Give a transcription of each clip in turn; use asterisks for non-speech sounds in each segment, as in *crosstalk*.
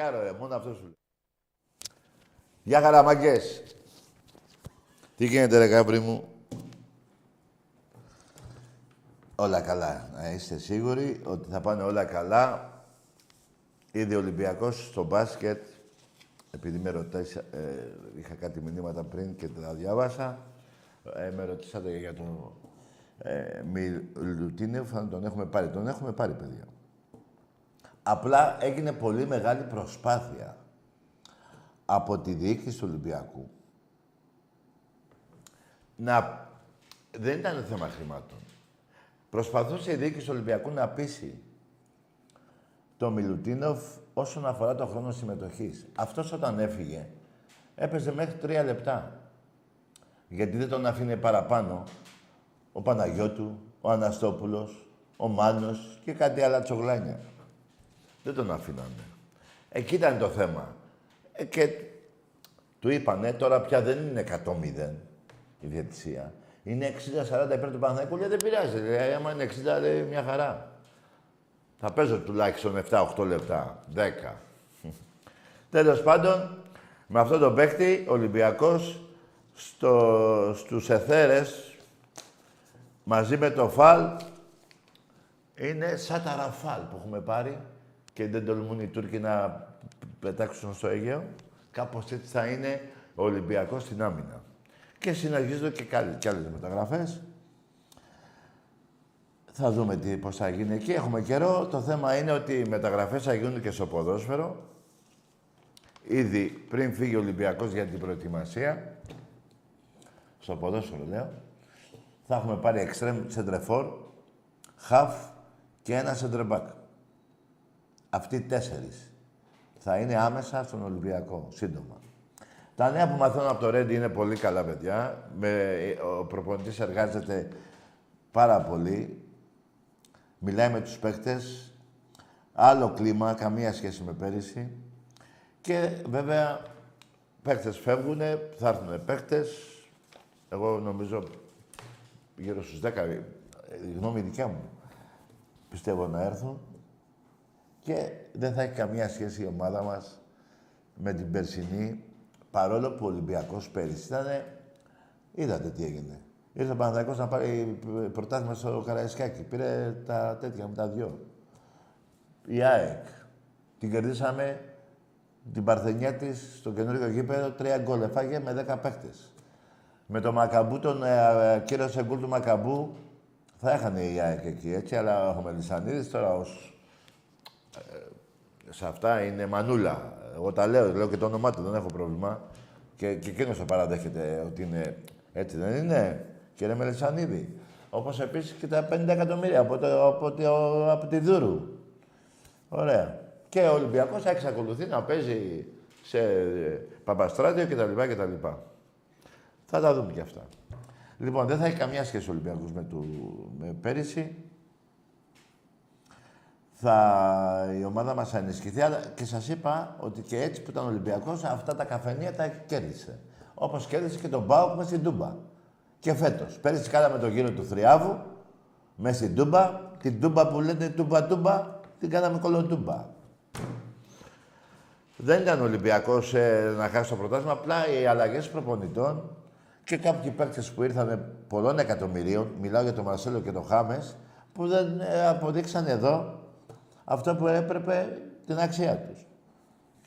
Τρακάρω, ρε, μόνο αυτό σου λέω. Γεια χαραμαγκές. Τι γίνεται ρε γαμπρί μου; Όλα καλά. Να είστε σίγουροι ότι θα πάνε όλα καλά. Ήδη ο Ολυμπιακός στο μπάσκετ, επειδή με ρωτήσατε, ε, είχα κάτι μηνύματα πριν και τα διάβασα, ε, με ρωτήσατε για τον ε, Μιλουτίνεφ, αν τον έχουμε πάρει. Τον έχουμε πάρει, παιδιά. Απλά έγινε πολύ μεγάλη προσπάθεια από τη διοίκηση του Ολυμπιακού να... Δεν ήταν θέμα χρημάτων. Προσπαθούσε η διοίκηση του Ολυμπιακού να πείσει το Μιλουτίνοφ όσον αφορά το χρόνο συμμετοχής. Αυτός όταν έφυγε έπαιζε μέχρι τρία λεπτά. Γιατί δεν τον αφήνε παραπάνω ο Παναγιώτου, ο Αναστόπουλος, ο Μάνος και κάτι άλλα τσογλάνια. Δεν τον αφήνανε. Εκεί ήταν το θέμα. Ε, και του είπανε, τώρα πια δεν είναι 100-0 η διαιτησία. Είναι 60-40 υπέρ του Παναθηναϊκού. Λέει, δεν πειράζει. Λέει, άμα είναι 60, λέει, μια χαρά. Θα παίζω τουλάχιστον 7-8 λεπτά. 10. Τέλος πάντων, με αυτόν τον παίκτη, ο Ολυμπιακός στο, στους εθέρες, μαζί με το φαλ, είναι σαν τα ραφάλ που έχουμε πάρει και δεν τολμούν οι Τούρκοι να πετάξουν στο Αίγαιο. Κάπως έτσι θα είναι ο Ολυμπιακός στην άμυνα. Και συνεχίζονται και, και άλλες μεταγραφές. Θα δούμε τι, πώς θα γίνει εκεί. Έχουμε καιρό. Το θέμα είναι ότι οι μεταγραφές θα γίνουν και στο ποδόσφαιρο. Ήδη πριν φύγει ο Ολυμπιακός για την προετοιμασία. Στο ποδόσφαιρο λέω. Θα έχουμε πάρει εξτρέμ σεντρεφόρ, χαφ και ένα σεντρεμπάκ. Αυτοί οι τέσσερις θα είναι άμεσα στον Ολυμπιακό, σύντομα. Τα νέα που μαθαίνω από το Ρέντι είναι πολύ καλά, παιδιά. Με, ο προπονητής εργάζεται πάρα πολύ. Μιλάει με τους παίχτες. Άλλο κλίμα, καμία σχέση με πέρυσι. Και βέβαια, παίχτες φεύγουν, θα έρθουν παίχτες. Εγώ νομίζω γύρω στους 10, η γνώμη δικιά μου, πιστεύω να έρθουν. Και δεν θα έχει καμία σχέση η ομάδα μας με την περσινή, παρόλο που ο Ολυμπιακός πέρυσι ήταν... Είδατε τι έγινε. Ήρθε ο Παναθηναϊκός να πάρει πρωτάθλημα στο Καραϊσκάκι. Πήρε τα τέτοια με τα δυο. Η ΑΕΚ. Την κερδίσαμε την παρθενιά της στο καινούργιο γήπεδο. Τρία γκολ εφάγε με δέκα παίχτες. Με το Μακαμπού, τον ε, ε, κύριο Σεγκούλ του Μακαμπού, θα έχανε η ΑΕΚ εκεί, έτσι, αλλά ο Μελισανίδης τώρα ως σε αυτά είναι μανούλα. Εγώ τα λέω, λέω και το όνομά του, δεν έχω πρόβλημα. Και, και εκείνος το παραδέχεται ότι είναι έτσι, δεν είναι, κύριε Μελισανίδη. Όπως επίσης και τα 50 εκατομμύρια από, το, από, το, από τη Δούρου. Ωραία. Και ο Ολυμπιακός θα εξακολουθεί να παίζει σε Παπαστράτιο κτλ. κτλ. Θα τα δούμε κι αυτά. Λοιπόν, δεν θα έχει καμιά σχέση ο Ολυμπιακός με, του, με πέρυσι. Θα, η ομάδα μας θα ενισχυθεί, αλλά και σας είπα ότι και έτσι που ήταν ο Ολυμπιακός, αυτά τα καφενεία τα κέρδισε. Όπως κέρδισε και τον Μπάουκ με στην Τούμπα. Και φέτος. Πέρυσι κάναμε το γύρο του Θριάβου, μέσα στην Τούμπα. Την Τούμπα που λέτε Τούμπα-Τούμπα, την κάναμε κολοτούμπα. Δεν ήταν Ολυμπιακός ε, να χάσει το πρωτάθλημα, απλά οι αλλαγές προπονητών και κάποιοι παίκτες που ήρθαν πολλών εκατομμυρίων, μιλάω για τον Μαρσέλο και τον Χάμες, που δεν ε, αποδείξαν εδώ αυτό που έπρεπε την αξία τους.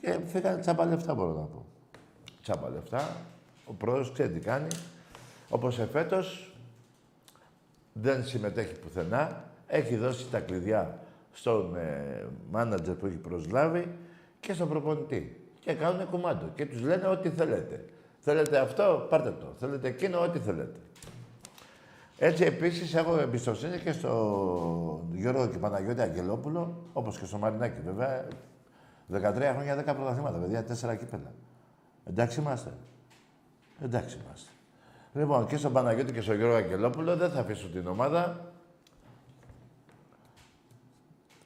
Και φύγανε τσάμπα λεφτά, μπορώ να πω. Τσάμπα λεφτά. Ο πρόεδρος ξέρει τι κάνει. Όπως εφέτος δεν συμμετέχει πουθενά. Έχει δώσει τα κλειδιά στον ε, μάνατζερ που έχει προσλάβει και στον προπονητή. Και κάνουν κουμάντο. Και τους λένε ό,τι θέλετε. Θέλετε αυτό, πάρτε το. Θέλετε εκείνο, ό,τι θέλετε. Έτσι επίσης έχω εμπιστοσύνη και στο Γιώργο και Παναγιώτη Αγγελόπουλο, όπως και στο Μαρινάκη βέβαια. 13 χρόνια, 10 πρωταθλήματα, παιδιά, 4 κύπελα. Εντάξει είμαστε. Εντάξει είμαστε. Λοιπόν, και στον Παναγιώτη και στον Γιώργο Αγγελόπουλο δεν θα αφήσω την ομάδα.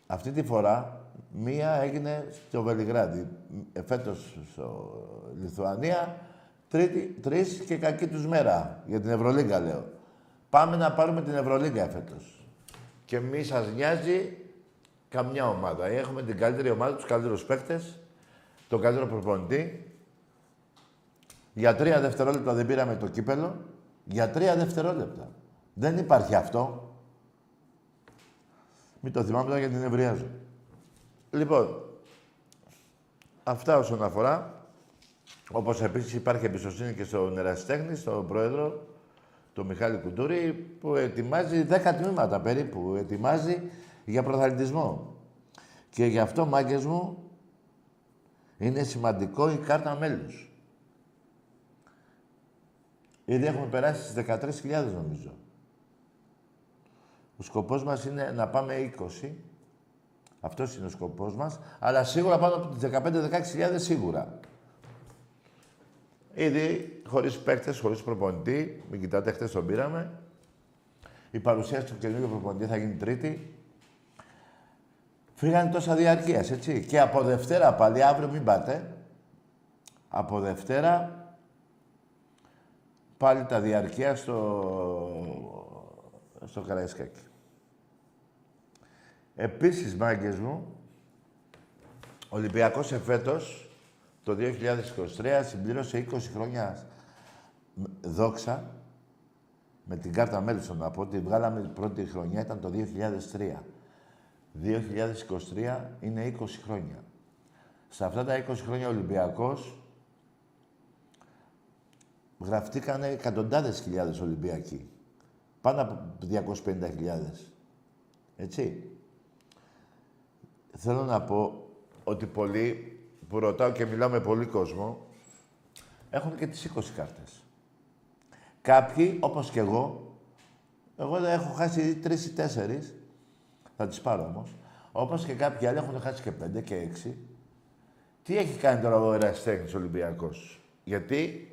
Αυτή τη φορά μία έγινε στο Βελιγράδι. Ε, φέτος στο Λιθουανία, τρίτη, τρεις και κακή τους μέρα. Για την Ευρωλίγκα λέω. Πάμε να πάρουμε την Ευρωλίγκα φέτος. Και μη σας νοιάζει καμιά ομάδα. Έχουμε την καλύτερη ομάδα, τους καλύτερους παίκτες, τον καλύτερο προπονητή. Για τρία δευτερόλεπτα δεν πήραμε το κύπελο. Για τρία δευτερόλεπτα. Δεν υπάρχει αυτό. Μην το θυμάμαι τώρα γιατί την ευριάζω. Λοιπόν, αυτά όσον αφορά. Όπως επίσης υπάρχει εμπιστοσύνη και στον ερασιτέχνη, στον πρόεδρο, τον Μιχάλη Κουντούρη, που ετοιμάζει 10 τμήματα περίπου, ετοιμάζει για προθαλητισμό. Και γι' αυτό, μάγκες μου, είναι σημαντικό η κάρτα μέλους. Ήδη έχουμε περάσει στις 13.000 νομίζω. Ο σκοπός μας είναι να πάμε 20 αυτός είναι ο σκοπός μας. Αλλά σίγουρα πάνω από τις 15-16 σίγουρα. Ήδη χωρίς παίκτες, χωρίς προπονητή. Μην κοιτάτε, χτε τον πήραμε. Η παρουσίαση του καινούργιου προπονητή θα γίνει Τρίτη. Φύγανε τόσα διαρκείας, έτσι. Και από Δευτέρα πάλι, αύριο μην πάτε. Από Δευτέρα πάλι τα διαρκεία στο, στο Καραϊσκάκι. Επίσης, μάγκες μου, ο Ολυμπιακός εφέτος, το 2023, συμπλήρωσε 20 χρόνια δόξα με την κάρτα μέλους, να πω ότι βγάλαμε την πρώτη χρονιά, ήταν το 2003. 2023 είναι 20 χρόνια. Σε αυτά τα 20 χρόνια ο Ολυμπιακός γραφτήκανε εκατοντάδες χιλιάδες Ολυμπιακοί. Πάνω από 250.000. Έτσι θέλω να πω ότι πολλοί που ρωτάω και μιλάω με πολύ κόσμο, έχουν και τις 20 κάρτες. Κάποιοι, όπως και εγώ, εγώ δεν έχω χάσει τρεις ή τέσσερις, θα τις πάρω όμως, όπως και κάποιοι άλλοι έχουν χάσει και πέντε και έξι. Τι έχει κάνει τώρα ο Εραστέχνης Ολυμπιακός; Γιατί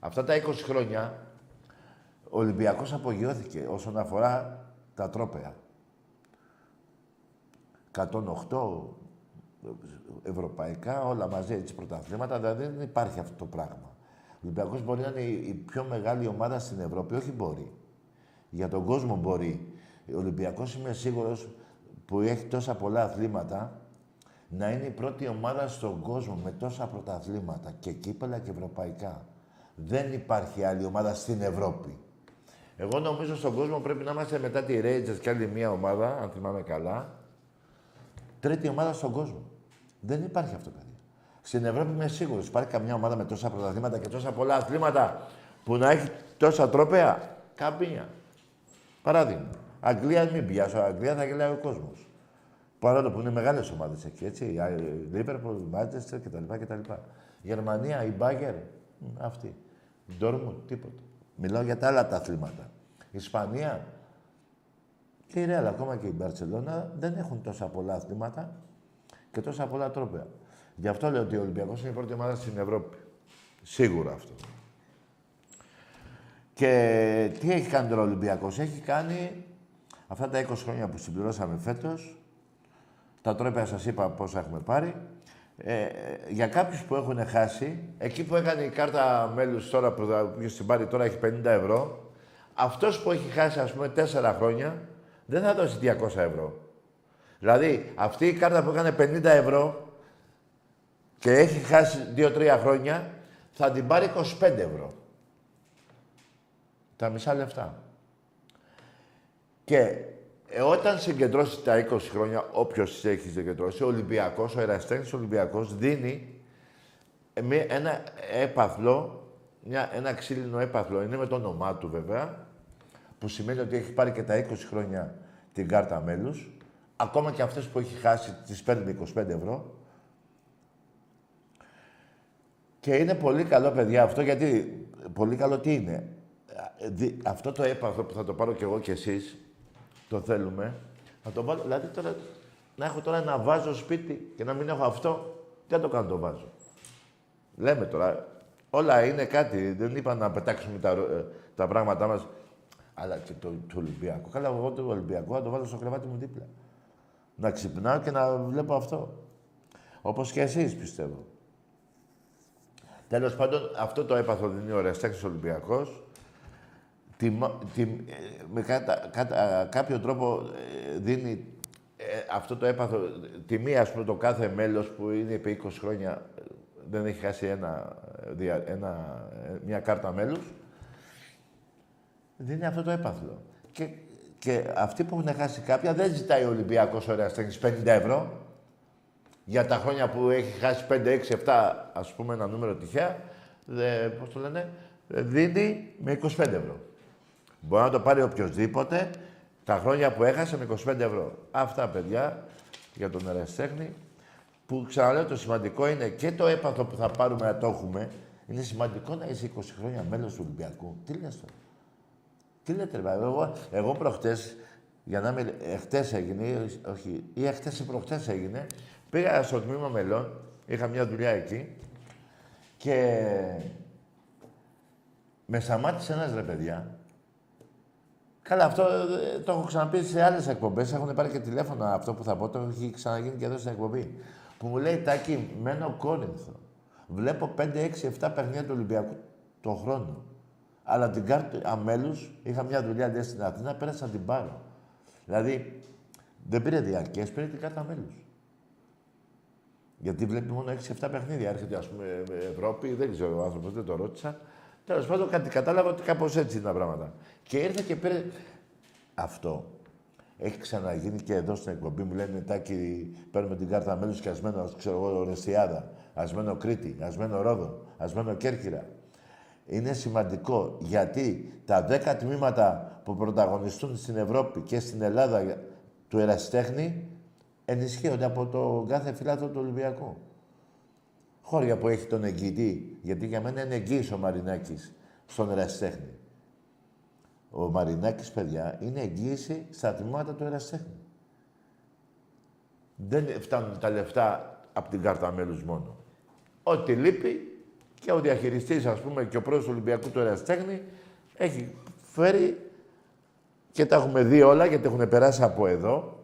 αυτά τα 20 χρόνια ο Ολυμπιακός απογειώθηκε όσον αφορά τα τρόπαια. 108 ευρωπαϊκά, όλα μαζί έτσι πρωταθλήματα, δηλαδή δεν υπάρχει αυτό το πράγμα. Ο Ολυμπιακός μπορεί να είναι η πιο μεγάλη ομάδα στην Ευρώπη, όχι μπορεί. Για τον κόσμο μπορεί. Ο Ολυμπιακός είμαι σίγουρος που έχει τόσα πολλά αθλήματα, να είναι η πρώτη ομάδα στον κόσμο με τόσα πρωταθλήματα και κύπελα και ευρωπαϊκά. Δεν υπάρχει άλλη ομάδα στην Ευρώπη. Εγώ νομίζω στον κόσμο πρέπει να είμαστε μετά τη Rangers και άλλη μια ομάδα, αν θυμάμαι καλά, Τρίτη ομάδα στον κόσμο. Δεν υπάρχει αυτό, παιδί. Στην Ευρώπη είμαι σίγουρος. Υπάρχει καμιά ομάδα με τόσα πρωταθλήματα και τόσα πολλά αθλήματα που να έχει τόσα τρόπαια. Καμία. Παράδειγμα. Αγγλία, μην πιάσω. Αγγλία θα γελάει ο κόσμος. Παρόλο που είναι μεγάλες ομάδες εκεί, έτσι. Λίβερπουλ, Μάντσεστερ κτλ, κτλ. Γερμανία, η Μπάγκερ, αυτή. Ντόρμουντ, τίποτα. Μιλάω για τα άλλα τα αθλήματα. Ισπανία, και η Ρεάλ, ακόμα και η Μπαρσελόνα, δεν έχουν τόσα πολλά αθλήματα και τόσα πολλά τρόπια. Γι' αυτό λέω ότι ο Ολυμπιακός είναι η πρώτη ομάδα στην Ευρώπη. Σίγουρα αυτό. Και τι έχει κάνει τώρα ο Ολυμπιακός; Έχει κάνει αυτά τα 20 χρόνια που συμπληρώσαμε φέτος. Τα τρόπια σας είπα πόσα έχουμε πάρει. Ε, για κάποιους που έχουν χάσει, εκεί που έκανε η κάρτα μέλους τώρα που θα την πάρει τώρα έχει 50 ευρώ, αυτός που έχει χάσει ας πούμε 4 χρόνια δεν θα δώσει 200 ευρώ. Δηλαδή αυτή η κάρτα που έκανε 50 ευρώ και έχει χάσει 2-3 χρόνια θα την πάρει 25 ευρώ. Τα μισά λεφτά. Και ε, όταν συγκεντρώσει τα 20 χρόνια, όποιος έχει συγκεντρώσει, ο Ολυμπιακός, ο Εραστέχνης Ολυμπιακός δίνει ένα έπαθλο, μια, ένα ξύλινο έπαθλο. Είναι με το όνομά του βέβαια, που σημαίνει ότι έχει πάρει και τα 20 χρόνια την κάρτα μέλους. Ακόμα και αυτές που έχει χάσει τις παίρνει 25 ευρώ. Και είναι πολύ καλό, παιδιά, αυτό γιατί... Πολύ καλό τι είναι. Ε, αυτό το έπαθλο που θα το πάρω κι εγώ κι εσείς, το θέλουμε, θα το βάλω. Δηλαδή τώρα να έχω τώρα ένα βάζο σπίτι και να μην έχω αυτό, τι θα το κάνω το βάζο. Λέμε τώρα, όλα είναι κάτι. Δεν είπα να πετάξουμε τα, ε, τα πράγματά μας. Αλλά και το, το Ολυμπιακό. Καλά, εγώ το Ολυμπιακό θα το βάλω στο κρεβάτι μου δίπλα. Να ξυπνάω και να βλέπω αυτό. Όπως και εσείς, πιστεύω. Τέλος πάντων, αυτό το έπαθο δεν είναι ο Ρεστέξης Ολυμπιακός με κατά, κατά, κάποιο τρόπο ε, δίνει ε, αυτό το έπαθο τιμή, ας πούμε, το κάθε μέλος που είναι επί 20 χρόνια δεν έχει χάσει ένα, ένα, μια κάρτα μέλους, δίνει αυτό το έπαθλο. Και, και αυτοί που έχουν χάσει κάποια δεν ζητάει ο Ολυμπιακός ωραία 50 ευρώ για τα χρόνια που έχει χάσει 5, 6, 7, ας πούμε ένα νούμερο τυχαία, δε, πώς το λένε, δίνει με 25 ευρώ. Μπορεί να το πάρει οποιοδήποτε τα χρόνια που έχασε με 25 ευρώ. Αυτά, παιδιά, για τον ερασιτέχνη. Που ξαναλέω το σημαντικό είναι και το έπαθο που θα πάρουμε να το έχουμε. Είναι σημαντικό να είσαι 20 χρόνια μέλος του Ολυμπιακού. Τι λες τώρα; Τι λέτε, ρε, εγώ, εγώ προχτές, για να είμαι, εχθές έγινε, όχι, ή εχθές ή προχτές έγινε, πήγα στο τμήμα μελών, είχα μια δουλειά εκεί και με σταμάτησε ένας ρε παιδιά, Καλά, αυτό ε, το έχω ξαναπεί σε άλλες εκπομπές. Έχουν πάρει και τηλέφωνα αυτό που θα πω. Το έχει ξαναγίνει και εδώ στην εκπομπή. Που μου λέει Τάκη, μένω Κόρινθο. Βλέπω 5, 6, 7 παιχνίδια του Ολυμπιακού το χρόνο. Αλλά την κάρτα αμέλους είχα μια δουλειά λέει, στην Αθήνα, πέρασα να την πάρω. Δηλαδή δεν πήρε διαρκές, πήρε την κάρτα αμέλους. Γιατί βλέπει μόνο 6-7 παιχνίδια. Έρχεται, ας πούμε, Ευρώπη, δεν ξέρω ο άνθρωπος, δεν το ρώτησα. Τέλος πάντων, κάτι κατάλαβα ότι κάπως έτσι είναι τα πράγματα. Και ήρθε και πήρε. Αυτό έχει ξαναγίνει και εδώ στην εκπομπή μου. Λένε Τάκη, παίρνουμε την κάρτα μέλου και ασμένο, ξέρω εγώ, Ρεσιάδα, ασμένο Κρήτη, ασμένο Ρόδο, ασμένο Κέρκυρα. Είναι σημαντικό γιατί τα δέκα τμήματα που πρωταγωνιστούν στην Ευρώπη και στην Ελλάδα του ερασιτέχνη ενισχύονται από το κάθε φυλάδο του Ολυμπιακού χώρια που έχει τον εγγυητή. Γιατί για μένα είναι εγγύης ο Μαρινάκης στον ερασιτέχνη. Ο Μαρινάκης, παιδιά, είναι εγγύηση στα τμήματα του ερασιτέχνη. Δεν φτάνουν τα λεφτά από την κάρτα μέλους μόνο. Ό,τι λείπει και ο διαχειριστής, ας πούμε, και ο πρόεδρος του Ολυμπιακού του Εραστέχνη έχει φέρει και τα έχουμε δει όλα γιατί έχουν περάσει από εδώ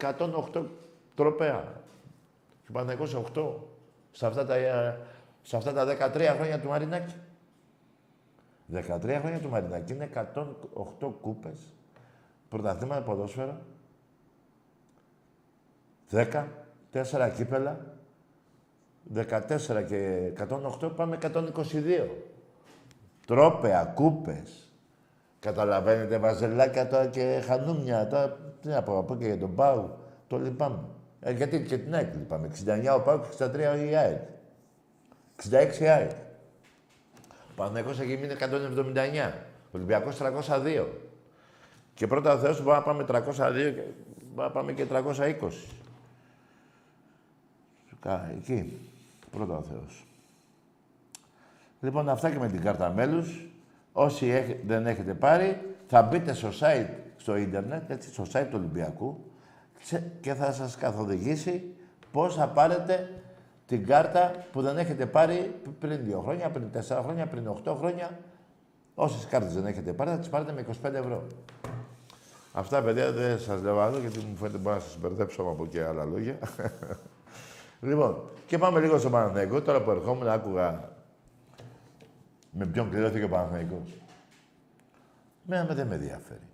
108 τροπέα. Και 8 σε αυτά τα, σε αυτά τα 13 χρόνια του Μαρινάκη. 13 χρόνια του Μαρινάκη είναι 108 κούπες, πρωταθλήματα ποδόσφαιρα, 10, 4 κύπελα, 14 και 108 πάμε 122. Τρόπεα, κούπες. Καταλαβαίνετε, βαζελάκια τώρα και χανούμια. Τώρα, τι να πω, από και για τον Πάου, το λυπάμαι. Ε, γιατί και την ΑΕΚ λυπάμαι. 69 ο Πάουκ, 63 η ΑΕΚ. 66 η ΑΕΚ. Ο Παναγιώτος έχει μείνει 179. Ο Ολυμπιακός 302. Και πρώτα ο Θεός μπορεί να πάμε 302 και μπορεί να πάμε και 320. Εκεί. Πρώτα ο Θεός. Λοιπόν, αυτά και με την κάρτα μέλους. Όσοι δεν έχετε πάρει, θα μπείτε στο site, στο ίντερνετ, έτσι, στο site του Ολυμπιακού, και θα σας καθοδηγήσει πώς θα πάρετε την κάρτα που δεν έχετε πάρει πριν δύο χρόνια, πριν τέσσερα χρόνια, πριν οχτώ χρόνια Όσες κάρτες δεν έχετε πάρει, θα τις πάρετε με 25 ευρώ. Αυτά, παιδιά, δεν σας λέω άλλο, γιατί μου φαίνεται μπορεί να σας μπερδέψω από και άλλα λόγια. *laughs* λοιπόν, και πάμε λίγο στο Παναθηναϊκό. Τώρα που ερχόμουν, άκουγα με ποιον κληρώθηκε ο Παναθηναϊκός. Μένα δεν με ενδιαφέρει.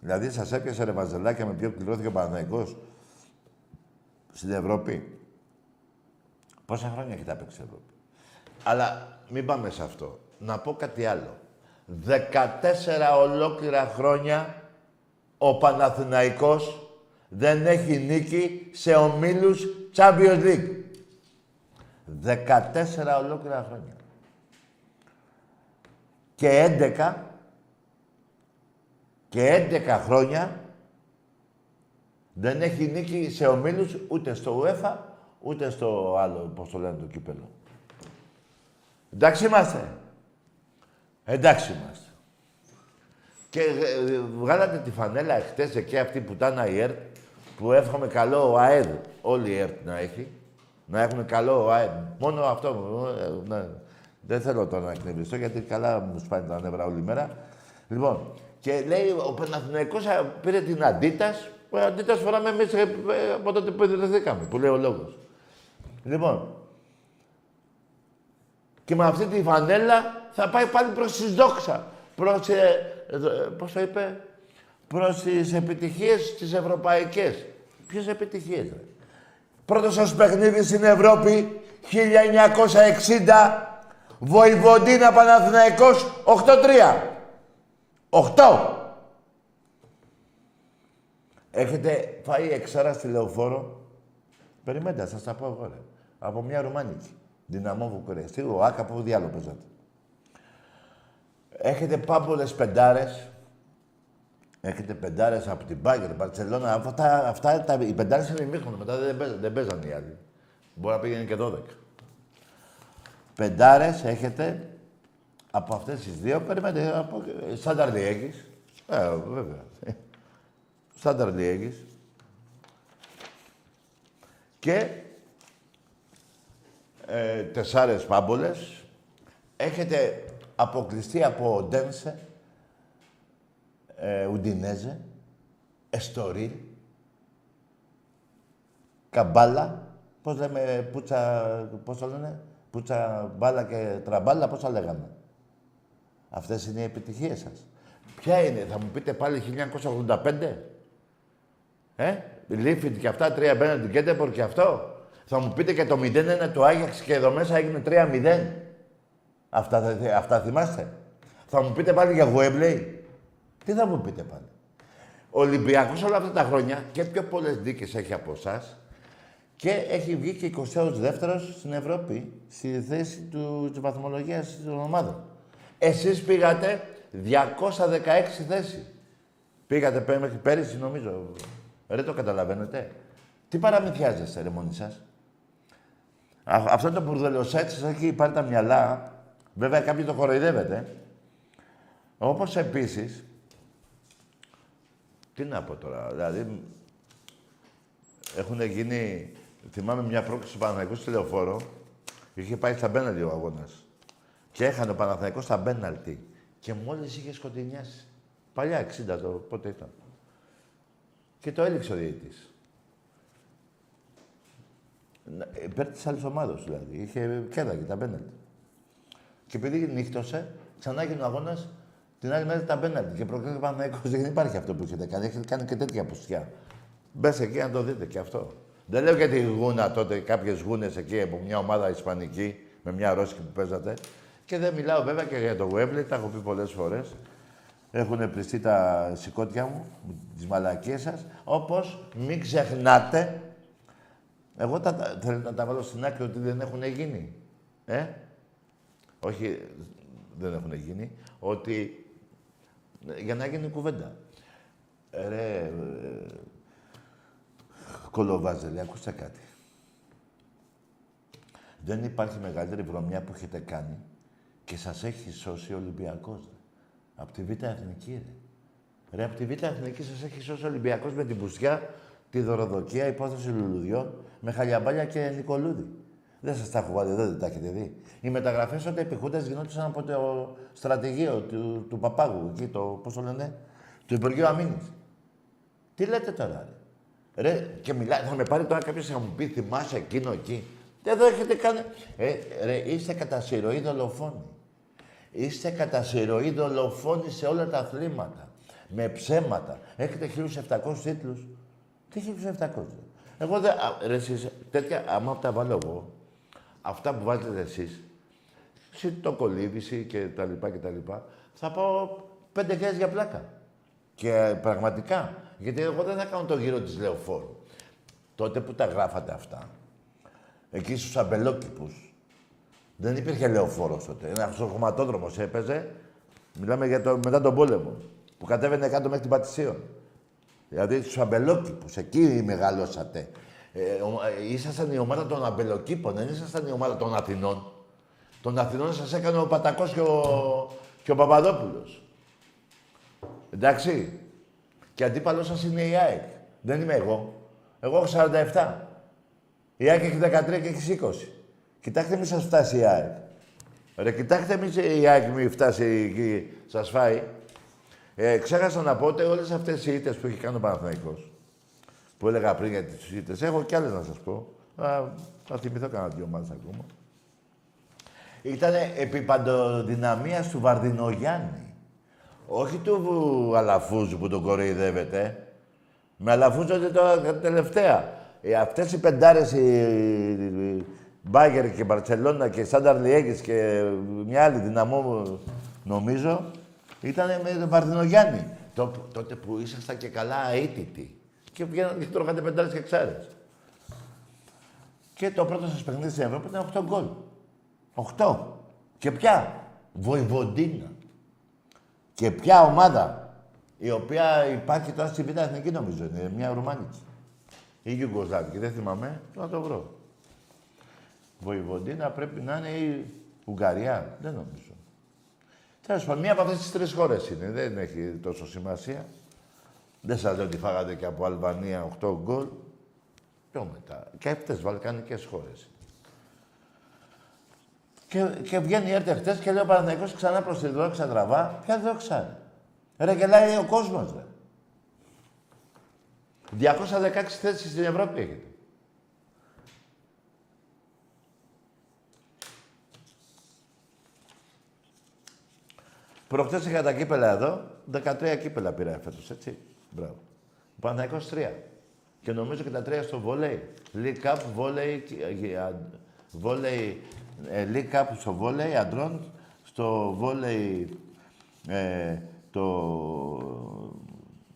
Δηλαδή, σας έπιασε ρε βαζελάκια με ποιον κληρώθηκε ο Παναθηναϊκός στην Ευρώπη; Πόσα χρόνια έχει τα παίξει η Ευρώπη; Αλλά μην πάμε σε αυτό. Να πω κάτι άλλο. 14 ολόκληρα χρόνια ο Παναθηναϊκός δεν έχει νίκη σε ομίλους Champions League. 14 ολόκληρα χρόνια. Και 11 και 11 χρόνια δεν έχει νίκη σε ομίλους ούτε στο UEFA, ούτε στο άλλο, πώς το λένε, το κύπελο. Εντάξει είμαστε. Εντάξει είμαστε. Και ε, βγάλατε τη φανέλα εχθές εκεί αυτή που ήταν η ΕΡΤ, που εύχομαι καλό ο ΑΕΔ, όλη η ΕΡΤ να έχει. Να έχουν καλό ο ΑΕΔ. Μόνο αυτό. Ε, ναι. Δεν θέλω τώρα να εκνευριστώ, γιατί καλά μου σπάνε τα νεύρα όλη μέρα. Λοιπόν, και λέει ο Παναθηναϊκός πήρε την Αντίτας, ο Αντίτας φοράμε εμείς ε, από τότε που ιδρυθήκαμε, που λέει ο λόγος. Λοιπόν, και με αυτή τη φανέλα θα πάει πάλι προς τη δόξα. Προς, ε, ε, πώς το είπε, προς τις επιτυχίες τις ευρωπαϊκές. Ποιες επιτυχίες, ρε. Πρώτος σας παιχνίδι στην Ευρώπη, 1960, Βοηβοντίνα Παναθηναϊκός, 8-3. 8. Έχετε φάει εξάρα στη λεωφόρο; Περιμένετε, σας τα πω εγώ, ρε. Από μια Ρουμάνικη. Δυναμό Βουκουρέστη. Ο Άκα που διάλογο παίζατε. Έχετε πάμπολες πεντάρες. Έχετε πεντάρες από την Μπάγκερ, Μπαρτσελώνα. Αυτά, αυτά τα, οι πεντάρες είναι ημίχρονο. Μετά δεν, παίζαν, δεν παίζαν οι άλλοι. Μπορεί να πήγαινε και 12. Πεντάρες έχετε από αυτές τις δύο. Περιμένετε, από, Στάνταρ Λιέγης. Ε, βέβαια. Στάνταρ Λιέγης. Και ε, τεσσάρες πάμπολες. Έχετε αποκλειστεί από Ντένσε, ε, Ουντινέζε, Εστορίλ, Καμπάλα, πώς λέμε, πουτσα, πώς το λένε, πουτσα, μπάλα και τραμπάλα, πώς τα λέγαμε. Αυτές είναι οι επιτυχίες σας. Ποια είναι, θα μου πείτε πάλι 1985. Ε, Λίφιτ και αυτά, τρία μπαίνουν την Κέντεμπορ και αυτό. Θα μου πείτε και το 0 είναι το Άγιαξ και εδώ μέσα έγινε 3-0. Αυτά, αυτά θυμάστε. Θα μου πείτε πάλι για Γουέμπλεϊ. Τι θα μου πείτε πάλι. Ο Ολυμπιακός όλα αυτά τα χρόνια και πιο πολλές δίκες έχει από εσάς και έχει βγει και 22 στην Ευρώπη στη θέση του, της βαθμολογίας των ομάδων. Εσείς πήγατε 216 θέση. Πήγατε μέχρι πέρυσι νομίζω. Δεν το καταλαβαίνετε. Τι παραμυθιάζεστε ρε μόνοι σας; αυτό το μπουρδελοσέτ σας έχει πάρει τα μυαλά. Βέβαια κάποιοι το κοροϊδεύετε. Όπως επίσης, τι να πω τώρα, δηλαδή έχουν γίνει, θυμάμαι μια πρόκληση του Παναθηναϊκού στη Λεωφόρο, είχε πάει στα μπέναλτι ο αγώνας. Και έχανε ο Παναθηναϊκός στα μπέναλτι. Και μόλις είχε σκοτεινιάσει. Παλιά, 60 το πότε ήταν. Και το έλειξε ο διαιτητής. Υπέρ της άλλης ομάδα δηλαδή. Είχε κέρδαγε τα μπέναλτι. Και επειδή νύχτωσε, ξανά έγινε ο αγώνας την άλλη μέρα τα μπέναλτι. Και προκλήθηκε Παναθηναϊκός. Δεν υπάρχει αυτό που έχετε κάνει. Έχετε κάνει και τέτοια πουστιά. Μπες εκεί να το δείτε και αυτό. Δεν λέω για τη γούνα τότε, κάποιες γούνες εκεί από μια ομάδα Ισπανική με μια Ρώσικη που παίζατε. Και δεν μιλάω βέβαια και για το Webley, τα έχω πει πολλές φορές. Έχουν πληστεί τα σηκώτια μου, τις μαλακίες σας. Όπως μην ξεχνάτε εγώ τα, θέλω να τα βάλω στην άκρη ότι δεν έχουν γίνει. Ε; Όχι, δεν έχουν γίνει. Ότι για να γίνει κουβέντα. Ε, ρε, ε, κολοβάζελε, ακούστε κάτι. Δεν υπάρχει μεγαλύτερη βρωμιά που έχετε κάνει και σας έχει σώσει ο Ολυμπιακός. Από τη Β' Εθνική, ρε. Ρε, από τη Β' Εθνική σας έχει σώσει ο Ολυμπιακός με την πουστιά, τη δωροδοκία, υπόθεση λουλουδιών, με Χαλιαμπάλια και Νικολούδη. Δεν σας τα έχω βάλει εδώ, δεν τα έχετε δει. Οι μεταγραφές όταν επιχούντε γινόντουσαν από το στρατηγείο του, του Παπάγου, εκεί το, πώς το λένε, του Υπουργείου Αμήνης. Τι λέτε τώρα, ρε; ρε και μιλάει, θα με πάρει τώρα κάποιος να μου πει θυμάσαι εκείνο εκεί. Δεν το έχετε κάνει. Ε, ρε, είστε κατά συρροή δολοφόνοι. Είστε κατά συρροή δολοφόνοι σε όλα τα αθλήματα. Με ψέματα. Έχετε 1.700 τίτλους. Τι 1.700. Εγώ δεν... Ρε εσείς, τέτοια, άμα τα βάλω εγώ, αυτά που βάζετε εσείς, εσύ το κολύβηση και τα λοιπά και τα λοιπά, θα πάω πέντε χιλιάδες για πλάκα. Και πραγματικά. Γιατί εγώ δεν θα κάνω το γύρο της λεωφόρου. Τότε που τα γράφατε αυτά, εκεί στους αμπελόκηπους, δεν υπήρχε λεωφόρος τότε. Ένας χωματόδρομος έπαιζε, μιλάμε για το, μετά τον πόλεμο, που κατέβαινε κάτω μέχρι την Πατησίων. Δηλαδή στους αμπελόκηπους, εκεί μεγαλώσατε. Ε, ε, ήσασταν η ομάδα των αμπελοκήπων, δεν ήσασταν η ομάδα των Αθηνών. Των Αθηνών σας έκανε ο Πατακός και ο, και ο Παπαδόπουλος. Εντάξει. Και αντίπαλός σας είναι η ΑΕΚ. Δεν είμαι εγώ. Εγώ έχω 47. Η ΑΕΚ έχει 13 και έχει 20. Κοιτάξτε μη σας φτάσει η ΑΕΚ. Ρε, κοιτάξτε μη η ΑΕΚ μη φτάσει εκεί, σας φάει. Ε, ξέχασα να πω ότι όλες αυτές οι ήττες που έχει κάνει ο Παναθηναϊκός, που έλεγα πριν για τις ήττες, έχω κι άλλες να σας πω. Α, θα θυμηθώ κανένα δυο μάτες ακόμα. Ήταν επί παντοδυναμίας του Βαρδινογιάννη. Όχι του Αλαφούζου που τον κοροϊδεύεται. Με Αλαφούζου τώρα τελευταία. Ε, αυτές οι πεντάρες, οι Μπάγκερ και Μπαρτσελώνα και Σάνταρ Λιέγης και μια άλλη δυναμό, νομίζω, ήταν με τον Βαρδινογιάννη. τότε που ήσασταν και καλά αίτητοι. Και βγαίνατε και τρώγατε πεντάρες και ξάρες. Και το πρώτο σας παιχνίδι στην Ευρώπη ήταν 8 γκολ. 8. Και ποια; Βοηβοντίνα. Και ποια ομάδα; Η οποία υπάρχει τώρα στην Β' Εθνική νομίζω. Είναι μια Ρουμάνικη. Ή Γιουγκοσλάβικη, δεν θυμάμαι. Να το βρω. Βοηβοντίνα πρέπει να είναι η Ουγγαρία. Δεν νομίζω. Τέλος πάντων, μία από αυτές τις τρεις χώρες είναι. Δεν έχει τόσο σημασία. Δεν σας λέω ότι φάγατε και από Αλβανία 8 γκολ. Πιο μετά. Και αυτές βαλκανικές χώρες. Και, και βγαίνει η έρτε χτες και λέει ο Παναθηναϊκός ξανά προς τη δόξα τραβά. Ποια δόξα. Ρε γελάει ο κόσμος, ρε. 216 θέσεις στην Ευρώπη έχετε. Προχτές είχα τα κύπελα εδώ, 13 κύπελα πήρα φέτος, έτσι. Μπράβο. Ο Παναθηναϊκός 3. Και νομίζω και τα τρία στο βόλεϊ. League Cup, βόλεϊ, βόλεϊ, ε, League Cup στο βόλεϊ αντρών, στο βόλεϊ ε, το,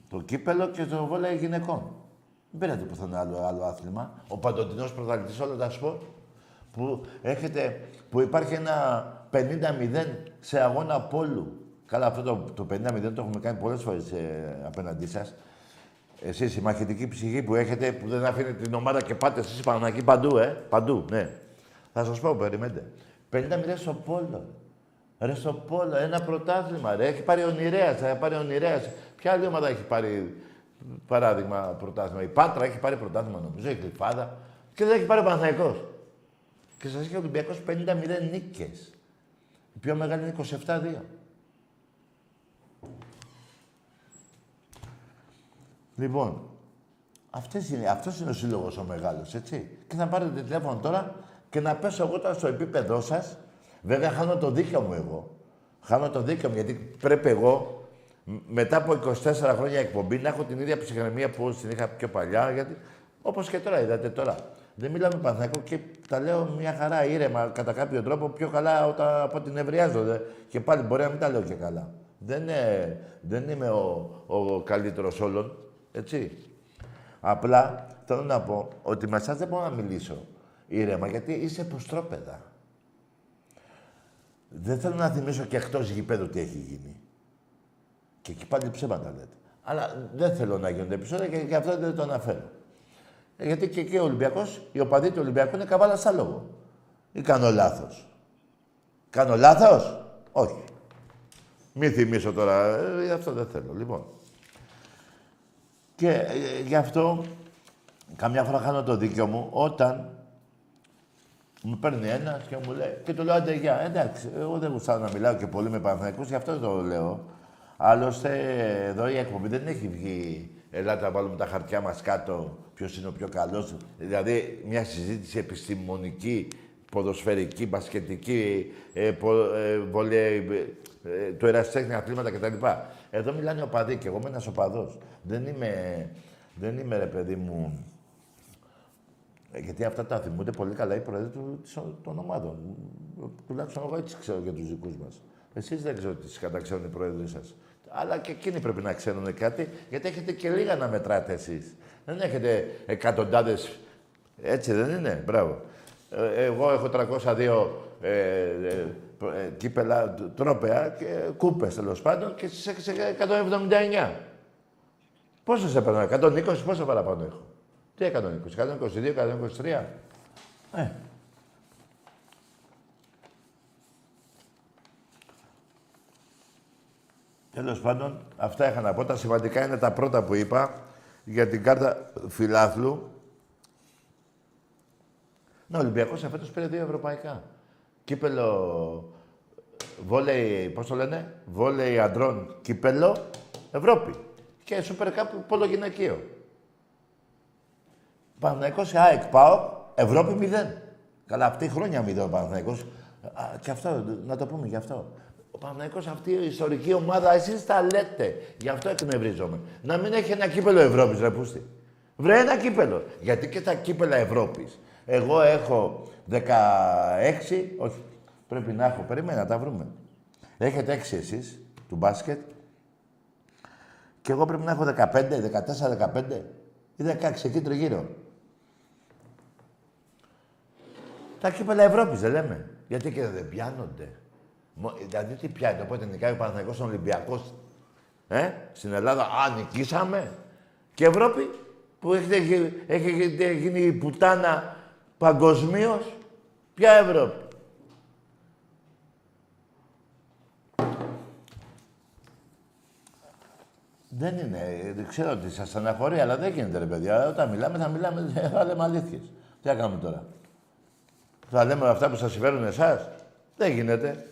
το κύπελο και στο βόλεϊ γυναικών. Δεν πήρατε πουθενά άλλο, άλλο άθλημα. Ο παντοτινός πρωταθλητής όλα τα σπορ που, έχετε, που υπάρχει ένα 50-0 σε αγώνα πόλου Καλά, αυτό το, το 50-0 το έχουμε κάνει πολλές φορές ε, απέναντί σας. Εσείς η μαχητική ψυχή που έχετε, που δεν αφήνετε την ομάδα και πάτε εσείς Παναγική παντού, ε. Παντού, ναι. Θα σας πω, περιμένετε. 50-0 στο πόλο. Ρε στο πόλο, ένα πρωτάθλημα, ρε. Έχει πάρει ο Νηρέας, θα πάρει ο Νηρέας. Ποια άλλη ομάδα έχει πάρει, παράδειγμα, πρωτάθλημα; Η Πάτρα έχει πάρει πρωτάθλημα, νομίζω, η Κλειφάδα. Και δεν έχει πάρει ο Παναθηναϊκός. Και σας έχει ο Ολυμπιακός 50-0 νίκες. Η πιο μεγάλη είναι 27-2. Λοιπόν, αυτές είναι, αυτός είναι ο σύλλογος ο μεγάλος, έτσι. Και θα πάρετε τηλέφωνο τώρα και να πέσω εγώ τώρα στο επίπεδό σας. Βέβαια, χάνω το δίκαιο μου εγώ. Χάνω το δίκαιο μου, γιατί πρέπει εγώ μετά από 24 χρόνια εκπομπή να έχω την ίδια ψυχραιμία που την είχα πιο παλιά. Γιατί, όπως και τώρα, είδατε τώρα. Δεν μιλάμε Παναθηναϊκό και τα λέω μια χαρά ήρεμα κατά κάποιο τρόπο πιο καλά όταν, από την ευριάζονται. Και πάλι μπορεί να μην τα λέω και καλά. Δεν, είναι, δεν είμαι ο, ο καλύτερος όλων. Έτσι. Απλά θέλω να πω ότι με εσάς δεν μπορώ να μιλήσω ήρεμα, γιατί είσαι προστρόπεδα. Δεν θέλω να θυμίσω και εκτός γηπέδου τι έχει γίνει. Και εκεί πάλι ψέματα λέτε. Αλλά δεν θέλω να γίνονται επεισόδια και γι' αυτό δεν το αναφέρω. Ε, γιατί και εκεί ο Ολυμπιακός, οι οπαδοί του Ολυμπιακού είναι καβάλα σαν λόγο. Ή κάνω λάθος. Κάνω λάθος; Όχι. Μην θυμίσω τώρα. Ε, αυτό δεν θέλω. Λοιπόν. Και ε, γι' αυτό καμιά φορά χάνω το δίκιο μου όταν Μου παίρνει ένα και μου λέει και του λέω άντε γεια. Εντάξει, εγώ δεν γουστάω να μιλάω και πολύ με Παναθηναϊκούς, γι' αυτό το λέω. Άλλωστε, εδώ η εκπομπή δεν έχει βγει. Ελάτε να βάλουμε τα χαρτιά μας κάτω, ποιος είναι ο πιο καλός. Δηλαδή, μια συζήτηση επιστημονική, ποδοσφαιρική, μπασκετική, ε, πο, ε, βολε, ε, ε, του ερασιτέχνη αθλήματα κτλ. Εδώ μιλάνε οπαδοί και εγώ είμαι ένας οπαδός. Δεν είμαι, δεν είμαι ρε παιδί μου, ε, γιατί αυτά τα θυμούνται πολύ καλά οι πρόεδροι του, των ομάδων. Τουλάχιστον εγώ έτσι ξέρω για τους δικούς μας. Εσείς δεν ξέρω τι καταξέρουν οι πρόεδροι σας. Αλλά και εκείνοι πρέπει να ξέρουν κάτι, γιατί έχετε και λίγα να μετράτε εσείς. Δεν έχετε εκατοντάδες... Έτσι δεν είναι; Μπράβο. Ε, εγώ έχω 302 ε, ε, ε, κύπελα τρόπεα και κούπες τέλος πάντων και εσείς έχετε 179. Πόσο σε παίρνω, 120, πόσο παραπάνω έχω; Τι 120, 122, 123. Ε, Τέλος πάντων, αυτά είχα να πω. Τα σημαντικά είναι τα πρώτα που είπα για την κάρτα φιλάθλου. Ναι, ο Ολυμπιακός αφέτος πήρε δύο ευρωπαϊκά. Κύπελο βόλεϊ, πώς το λένε, βόλεϊ αντρών, κύπελο, Ευρώπη. Και Super Cup πόλο γυναικείο. Παναθηναϊκός ΑΕΚ ΠΑΟ, Ευρώπη μηδέν. Καλά, αυτή η χρόνια μηδέν ο Παναθηναϊκός. Και αυτό, να το πούμε γι' αυτό. Ο Παναθηναϊκός αυτή η ιστορική ομάδα, εσείς τα λέτε. Γι' αυτό εκνευρίζομαι. Να μην έχει ένα κύπελο Ευρώπης, ρε πούστη. Βρε ένα κύπελο. Γιατί και τα κύπελα Ευρώπης. Εγώ έχω 16, όχι, πρέπει να έχω, περίμενα να τα βρούμε. Έχετε 6 εσείς, του μπάσκετ. Και εγώ πρέπει να έχω 15, 14, 15 ή 16, εκεί τριγύρω. Τα κύπελα Ευρώπης δεν λέμε. Γιατί και δεν πιάνονται. Δηλαδή τι πιάνει, οπότε νικάει ο Παναθηναϊκός στον Ολυμπιακός. Ε, στην Ελλάδα, α, νικήσαμε. Και Ευρώπη, που έχετε, έχει γίνει η πουτάνα παγκοσμίως. Ποια Ευρώπη; Δεν είναι. Δεν ξέρω ότι σας αναχωρεί, αλλά δεν γίνεται, ρε παιδιά. Όταν μιλάμε, θα μιλάμε, *laughs* θα λέμε αλήθειες. Τι θα κάνουμε τώρα; Θα λέμε αυτά που σας συμφέρουν εσάς; Δεν γίνεται.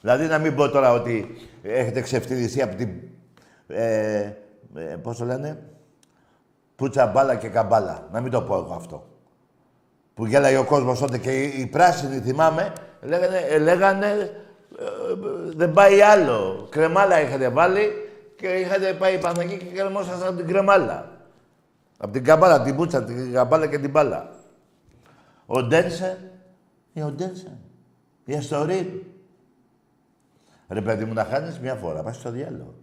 Δηλαδή να μην πω τώρα ότι έχετε ξεφτυλιστεί από την... Ε, ε, πώς το λένε, πουτσα μπάλα και καμπάλα. Να μην το πω εγώ αυτό. Που γέλαγε ο κόσμος τότε και οι, πράσινοι, θυμάμαι, λέγανε, ε, λέγανε ε, δεν πάει άλλο. Κρεμάλα είχατε βάλει και είχατε πάει πάνω εκεί και κρεμόσασταν από την κρεμάλα. Από την καμπάλα, την πουτσα, την καμπάλα και την μπάλα. Ο Ντένσεν, ή ο Ντένσεν, η Αστορή, Ρε παιδί μου, να χάνεις μια φορά, πας στο διάλογο.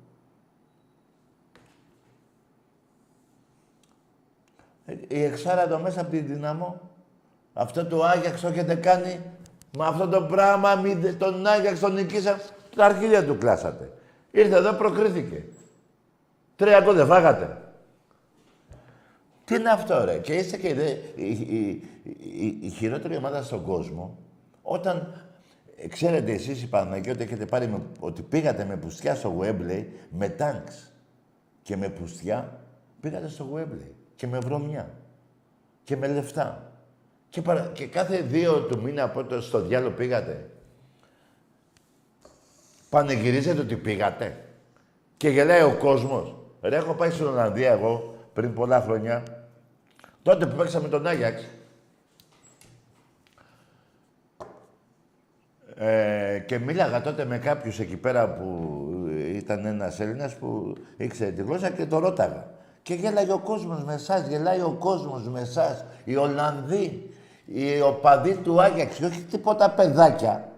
Η εξάρα εδώ μέσα από την δυναμό, αυτό το Άγιαξ το έχετε κάνει, με αυτό το πράγμα, μη, τον Άγιαξ τον νικήσα, τα αρχίδια του κλάσατε. Ήρθε εδώ, προκρίθηκε. Τρία γκολ δεν φάγατε. Τι είναι αυτό, ρε; Και είστε και η, η, η, η χειρότερη ομάδα στον κόσμο, όταν ε, ξέρετε εσείς οι Παναγιώτες έχετε πάρει με, ότι πήγατε με πουστιά στο Webley με τάγκς και με πουστιά πήγατε στο Webley και με βρωμιά και με λεφτά. Και, παρα... και κάθε δύο του μήνα από το στο διάλογο πήγατε. Πανεγυρίζετε ότι πήγατε. Και γελάει ο κόσμος. Ρε, έχω πάει στην Ολλανδία εγώ πριν πολλά χρόνια. Τότε που παίξαμε τον Άγιαξ, Ε, και μίλαγα τότε με κάποιους εκεί πέρα που ήταν ένας Έλληνας που ήξερε τη γλώσσα και το ρώταγα. Και γέλαγε ο κόσμος με εσάς, γελάει ο κόσμος με εσάς, οι Ολλανδοί, οι οπαδοί του Άγιαξ, και όχι τίποτα παιδάκια.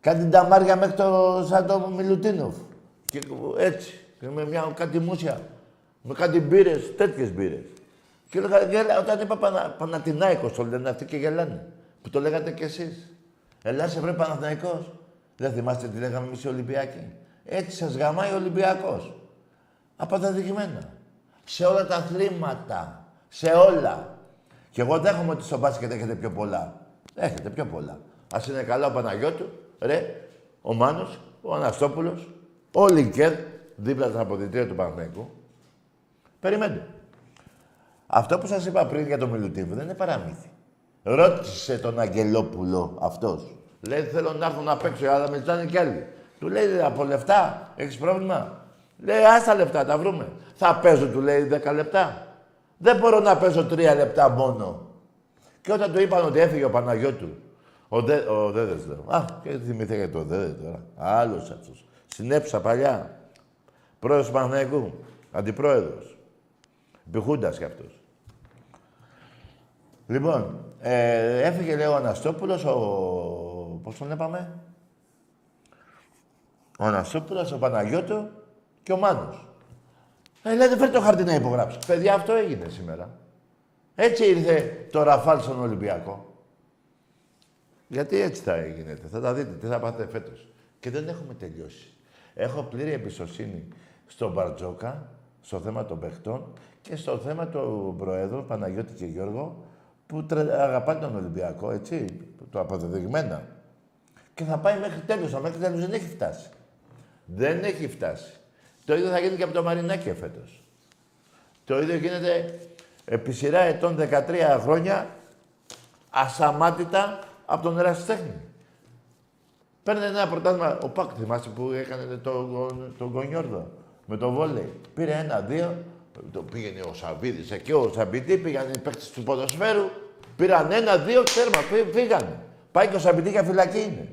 Κάτι ταμάρια μέχρι το σαν το Μιλουτίνοφ. Και έτσι, και με μια κάτι μουσια, με κάτι μπύρες, τέτοιες μπύρες. Και έλεγα, όταν είπα Πανα, Πανατινάικος το λένε αυτοί και γελάνε. Που το λέγατε κι εσείς. Ελλάς βρε Παναθηναϊκός. Δεν θυμάστε τι λέγαμε εμείς οι Ολυμπιακοί. Έτσι σας γαμάει ο Ολυμπιακός. Απανταδειγμένα. Σε όλα τα αθλήματα. Σε όλα. Και εγώ δέχομαι ότι στο μπάσκετ έχετε πιο πολλά. Έχετε πιο πολλά. Ας είναι καλά ο Παναγιώτου, ρε, ο Μάνος, ο Αναστόπουλος, ο Λικέρ, δίπλα στα αποδητήρια του Παναθηναϊκού. Περιμένετε. Αυτό που σας είπα πριν για το Μιλουτίβο δεν είναι παραμύθι. Ρώτησε τον Αγγελόπουλο αυτός. Λέει θέλω να έρθω να παίξω, αλλά με ζητάνε κι άλλοι. Του λέει από λεφτά, έχεις πρόβλημα. Λέει άστα λεφτά, τα βρούμε. Θα παίζω, του λέει 10 λεπτά. Δεν μπορώ να παίζω τρία λεπτά μόνο. Και όταν του είπαν ότι έφυγε ο Παναγιώτου, ο, Δε, ο Δέδες λέω. Α, και θυμηθήκα το Δέδε τώρα. Άλλος αυτός. Συνέψα παλιά. Πρόεδρος Παναγιακού. Αντιπρόεδρος. Επιχούντας κι αυτός. Λοιπόν, ε, έφυγε λέει ο Αναστόπουλος, ο... πώς τον είπαμε, ο Αναστόπουλος, ο Παναγιώτου και ο Μάνος. Ε, λέτε, φέρτε το χαρτί να υπογράψει. Παιδιά, αυτό έγινε σήμερα. Έτσι ήρθε το Ραφάλ στον Ολυμπιακό. Γιατί έτσι θα έγινε. Θα τα δείτε τι θα πάτε φέτος. Και δεν έχουμε τελειώσει. Έχω πλήρη εμπιστοσύνη στον Μπαρτζόκα, στο θέμα των παιχτών και στο θέμα του Προέδρου, Παναγιώτη και Γιώργο, που τρε... αγαπάνε τον Ολυμπιακό, έτσι, το αποδεδειγμένα. Και θα πάει μέχρι τέλος, αλλά μέχρι τέλος δεν έχει φτάσει. Δεν έχει φτάσει. Το ίδιο θα γίνει και από το Μαρινάκι φέτος. Το ίδιο γίνεται επί σειρά ετών 13 χρόνια ασαμάτητα από τον ερασιτέχνη. Παίρνει ένα πρωτάθλημα, ο Πάκ θυμάστε που έκανε τον το, το με το βόλεϊ. Πήρε ένα-δύο, το πήγαινε ο Σαββίδης εκεί, ο Σαμπιτή πήγαν οι παίκτες του ποδοσφαίρου. Πήραν ένα-δύο τέρμα, φύγανε. Πάει και ο Σαμπιτή για φυλακή είναι.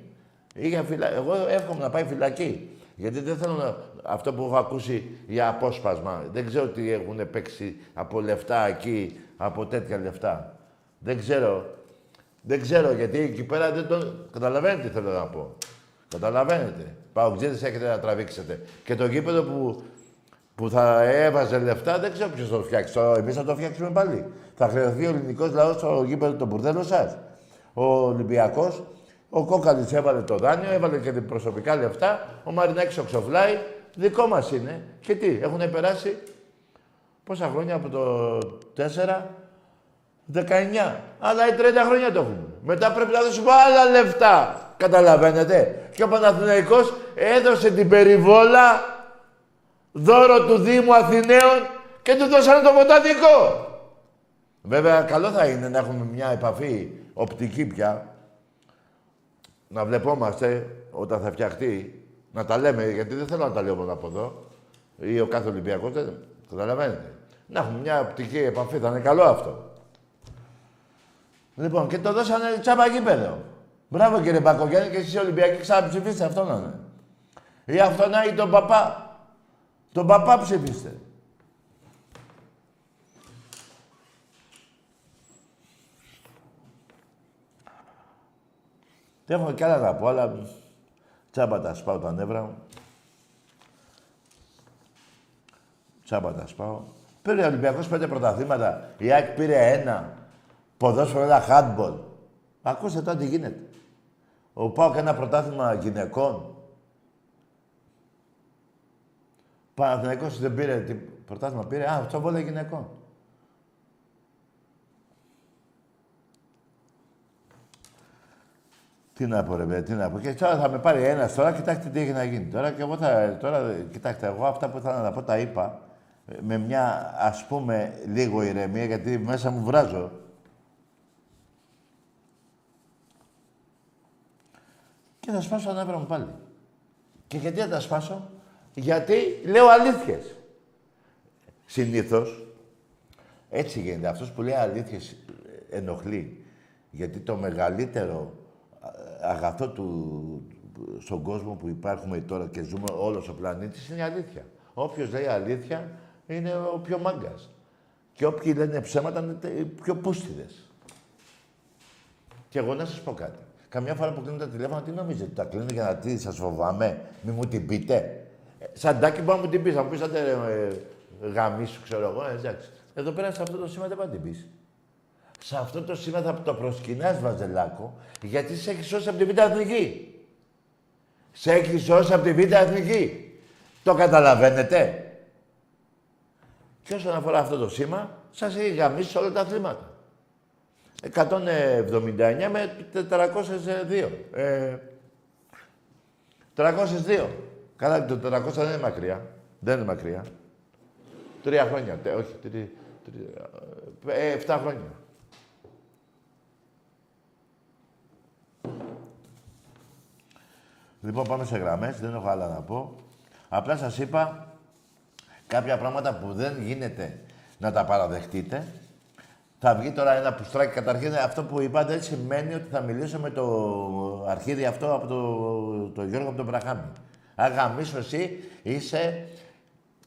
Είχε φυλα... Εγώ εύχομαι να πάει φυλακή. Γιατί δεν θέλω να... αυτό που έχω ακούσει για απόσπασμα. Δεν ξέρω τι έχουν παίξει από λεφτά εκεί, από τέτοια λεφτά. Δεν ξέρω. Δεν ξέρω γιατί εκεί πέρα δεν τον. Καταλαβαίνετε τι θέλω να πω. Καταλαβαίνετε. Παουτζίδε έχετε να τραβήξετε. Και το γήπεδο που που θα έβαζε λεφτά, δεν ξέρω ποιος θα το φτιάξει. Εμείς θα το φτιάξουμε πάλι. Θα χρεωθεί ο ελληνικός λαός στο γήπεδο των μπουρδέλο σας. Ο Ολυμπιακός, ο Κόκαλης έβαλε το δάνειο, έβαλε και προσωπικά λεφτά. Ο Μαρινάκης οξοφλάει. Δικό μας είναι. Και τι, έχουν περάσει πόσα χρόνια από το 4, 19. Αλλά οι 30 χρόνια το έχουμε. Μετά πρέπει να δώσουμε άλλα λεφτά. Καταλαβαίνετε. Και ο Παναθηναϊκός έδωσε την περιβόλα δώρο του Δήμου Αθηναίων και του δώσανε το βοτανικό. Βέβαια, καλό θα είναι να έχουμε μια επαφή οπτική πια. Να βλεπόμαστε όταν θα φτιαχτεί. Να τα λέμε, γιατί δεν θέλω να τα λέω μόνο από εδώ. Ή ο κάθε Ολυμπιακός, δεν καταλαβαίνετε. Να έχουμε μια οπτική επαφή, θα είναι καλό αυτό. Λοιπόν, και το δώσανε τσάμπα γήπεδο. Μπράβο κύριε Μπακογιάννη και εσείς Ολυμπιακοί ξαναψηφίστε αυτό να είναι. Ή αυτό να ή τον παπά. Τον παπά ψηφίστε. Δεν έχω κι άλλα να πω, αλλά τσάμπα τα σπάω τα νεύρα μου. Τσάμπα τα σπάω. Πήρε ο Ολυμπιακός πέντε πρωταθλήματα. Η ΑΕΚ πήρε ένα. Ποδόσφαιρο ένα handball. Ακούστε τώρα τι γίνεται. Ο Πάοκ ένα πρωτάθλημα γυναικών. Παναθηναϊκός δεν πήρε τι πρωτάθλημα πήρε; Α, αυτό βόλε γυναικών. Τι να πω, ρε τι να πω. Και τώρα θα με πάρει ένας τώρα, κοιτάξτε τι έχει να γίνει. Τώρα και εγώ θα. Τώρα, κοιτάξτε, εγώ αυτά που ήθελα να πω τα είπα με μια ας πούμε λίγο ηρεμία, γιατί μέσα μου βράζω. Και θα σπάσω ανέβρα μου πάλι. Και γιατί θα τα σπάσω, γιατί λέω αλήθειες. Συνήθως, έτσι γίνεται. Αυτός που λέει αλήθειες ενοχλεί. Γιατί το μεγαλύτερο αγαθό του, στον κόσμο που υπάρχουμε τώρα και ζούμε όλος ο πλανήτης είναι η αλήθεια. Όποιος λέει αλήθεια είναι ο πιο μάγκας. Και όποιοι λένε ψέματα είναι οι πιο πούστιδες. Και εγώ να σας πω κάτι. Καμιά φορά που κλείνω τα τηλέφωνα, τι νομίζετε, τα κλείνω για να τι σας φοβάμαι, μη μου την πείτε. Σαν τάκι μπορεί να μου την πεις. Θα μου πεις σαν ε, γαμί σου, ξέρω εγώ. Ε, εντάξει. Εδώ πέρα σε αυτό το σήμα δεν πάει να την πεις. Σε αυτό το σήμα θα το προσκυνάς, Βαζελάκο, γιατί σε έχει σώσει από την Β' Εθνική. Σε έχει σώσει από την Β' Εθνική. Το καταλαβαίνετε. Και όσον αφορά αυτό το σήμα, σας έχει γαμίσει όλα τα αθλήματα. 179 με 402. Ε, 302. Καλά, το 400 δεν είναι μακριά. Δεν είναι μακριά. Τρία χρόνια, τε, όχι, τρι, Ε, εφτά χρόνια. Λοιπόν, πάμε σε γραμμές. Δεν έχω άλλα να πω. Απλά σας είπα κάποια πράγματα που δεν γίνεται να τα παραδεχτείτε. Θα βγει τώρα ένα πουστράκι. Καταρχήν, αυτό που είπατε σημαίνει ότι θα μιλήσω με το αρχίδι αυτό από το, το Γιώργο από τον Μπραχάμι. Αγαμίσου εσύ είσαι...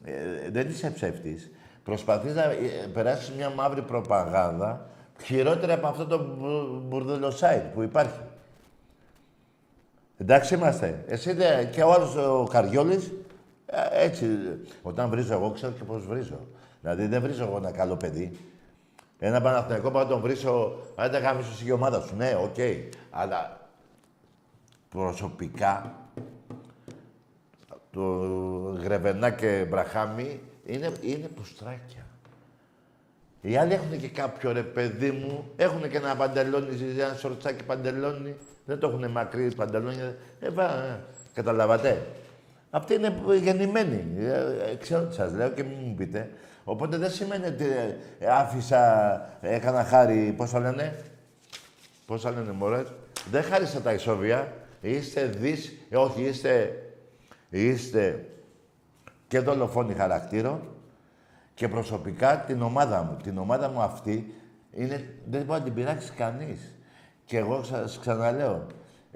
Ε, δεν είσαι ψεύτης. Προσπαθείς να ε, περάσεις μια μαύρη προπαγάνδα χειρότερη από αυτό το μπουρδελο site που υπάρχει. Εντάξει είμαστε. Εσύ δε, και ο άλλος ο Καριόλης, ε, έτσι, όταν βρίζω εγώ, ξέρω και πώς βρίζω. Δηλαδή δεν βρίζω εγώ ένα καλό παιδί. Ένα Παναθηναϊκό πάω να τον βρίσω, αν δεν γαμήσω την ομάδα σου. Ναι, οκ. Αλλά προσωπικά το Γρεβενά και Μπραχάμι είναι, είναι πουστράκια. Οι άλλοι έχουν και κάποιο ρε παιδί μου, έχουν και ένα παντελόνι, ένα σορτσάκι παντελόνι. Δεν το έχουν μακρύ παντελόνι. Ε, βα, ε, καταλάβατε. Αυτοί είναι γεννημένοι. Ε, ξέρω τι σας λέω και μην μου πείτε. Οπότε δεν σημαίνει ότι ε, άφησα, έκανα χάρη, πώς θα λένε, πώς θα λένε μωρέ, δεν χάρισα τα ισόβια, είστε δις, ε, όχι, είστε, είστε και δολοφόνοι χαρακτήρων και προσωπικά την ομάδα μου. Την ομάδα μου αυτή είναι, δεν μπορεί να την πειράξει κανείς. Και εγώ σας ξαναλέω,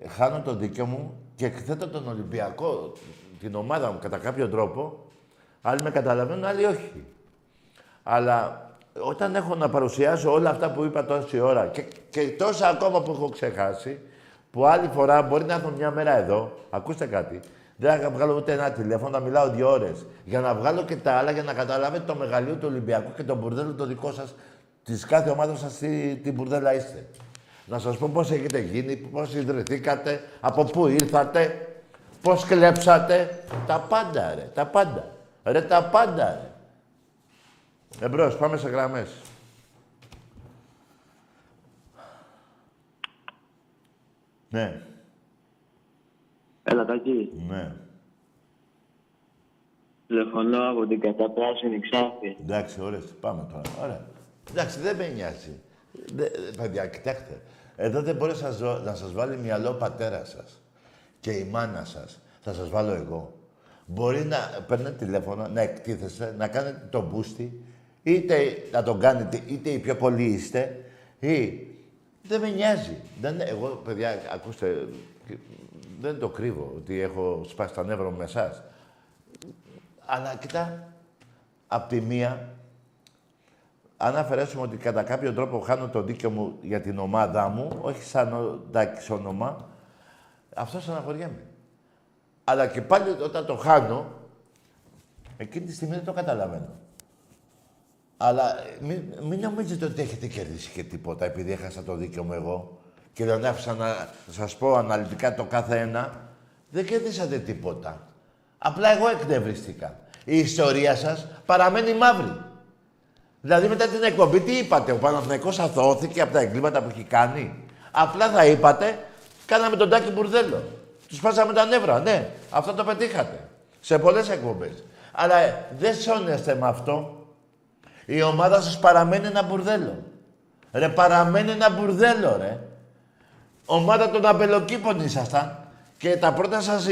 χάνω το δίκιο μου και εκθέτω τον Ολυμπιακό, την ομάδα μου κατά κάποιο τρόπο. Άλλοι με καταλαβαίνουν, άλλοι όχι. Αλλά όταν έχω να παρουσιάσω όλα αυτά που είπα τόση ώρα και, και τόσα ακόμα που έχω ξεχάσει, που άλλη φορά μπορεί να έρθω μια μέρα εδώ, ακούστε κάτι, δεν θα βγάλω ούτε ένα τηλέφωνο, να μιλάω δύο ώρες. Για να βγάλω και τα άλλα, για να καταλάβετε το μεγαλείο του Ολυμπιακού και τον μπουρδέλο το δικό σας, της κάθε ομάδας σας, τι, τι μπουρδέλα είστε. Να σας πω πώς έχετε γίνει, πώς ιδρυθήκατε, από πού ήρθατε, πώς κλέψατε. Τα πάντα, ρε, τα πάντα. Ρε, τα πάντα, ρε. Εμπρός, πάμε σε γραμμές. Ναι. Έλα, Τάκη. Ναι. Τηλεφωνώ από την καταπράσινη ξάφη. Εντάξει, ωραία. Πάμε τώρα. Ωραία. Εντάξει, δεν με νοιάζει. Δε, παιδιά, κοιτάξτε. Εδώ δεν μπορεί να σας βάλει μυαλό ο πατέρας σας και η μάνα σας. Θα σας βάλω εγώ. Μπορεί να παίρνετε τηλέφωνο, να εκτίθεστε, να κάνετε το μπούστι, είτε να τον κάνετε, είτε οι πιο πολλοί είστε, ή δεν με νοιάζει. Δεν, εγώ, παιδιά, ακούστε, δεν το κρύβω ότι έχω σπάσει τα νεύρα μου με εσάς. Αλλά κοιτά, απ' τη μία, αν αφαιρέσουμε ότι κατά κάποιο τρόπο χάνω το δίκιο μου για την ομάδα μου, όχι σαν τάκης όνομα, αυτό στεναχωριέμαι. Αλλά και πάλι όταν το χάνω, εκείνη τη στιγμή δεν το καταλαβαίνω. Αλλά μην, μην νομίζετε ότι έχετε κερδίσει και τίποτα επειδή έχασα το δίκιο μου εγώ και δεν άφησα να σας πω αναλυτικά το κάθε ένα. Δεν κερδίσατε τίποτα. Απλά εγώ εκνευρίστηκα. Η ιστορία σας παραμένει μαύρη. Δηλαδή μετά την εκπομπή τι είπατε, ο Παναθηναϊκός αθώθηκε από τα εγκλήματα που έχει κάνει; Απλά θα είπατε, κάναμε τον Τάκη Μπουρδέλο. Τους σπάσαμε τα νεύρα, ναι. Αυτό το πετύχατε. Σε πολλές εκπομπές. Αλλά δεν σώνεστε με αυτό. Η ομάδα σας παραμένει ένα μπουρδέλο. Ρε, παραμένει ένα μπουρδέλο, ρε. Ομάδα των αμπελοκήπων ήσασταν. Και τα πρώτα σας,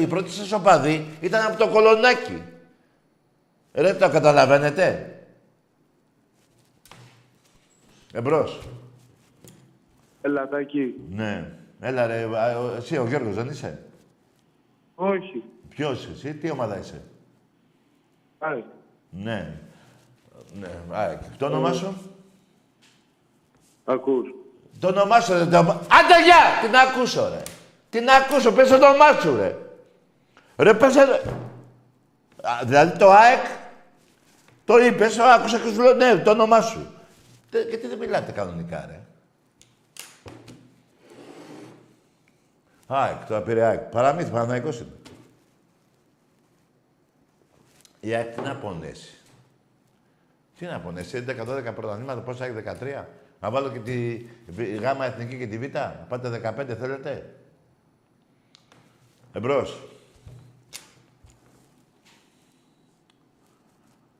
οι πρώτοι σας οπαδοί ήταν από το κολονάκι. Ρε, το καταλαβαίνετε; Εμπρός. Έλα, Τάκη. Ναι. Έλα ρε, εσύ ο Γιώργος δεν είσαι; Όχι. Ποιος εσύ, τι ομάδα είσαι; Άρα. Ναι. Ναι, ΑΕΚ. Το όνομά σου; Ακούς. Το όνομά σου, δεν το... Άντε, γεια! Την ακούσω, ρε. Την ακούσω, πες το όνομά σου, ρε. Ρε, πες Δηλαδή το ΑΕΚ, το είπες, άκουσα και σου λέω, ναι, το όνομά σου. Γιατί δεν μιλάτε κανονικά, ρε. ΑΕΚ, το πήρε ΑΕΚ. Παραμύθι, Παναθηναϊκός είναι. Η ΑΕΚ τι να πονέσει. Τι να πονέσει, 11-12 πρωταθλήματα, πόσα έχει 13. Να βάλω και τη γάμα εθνική και τη β. Πάτε 15 θέλετε. Εμπρός.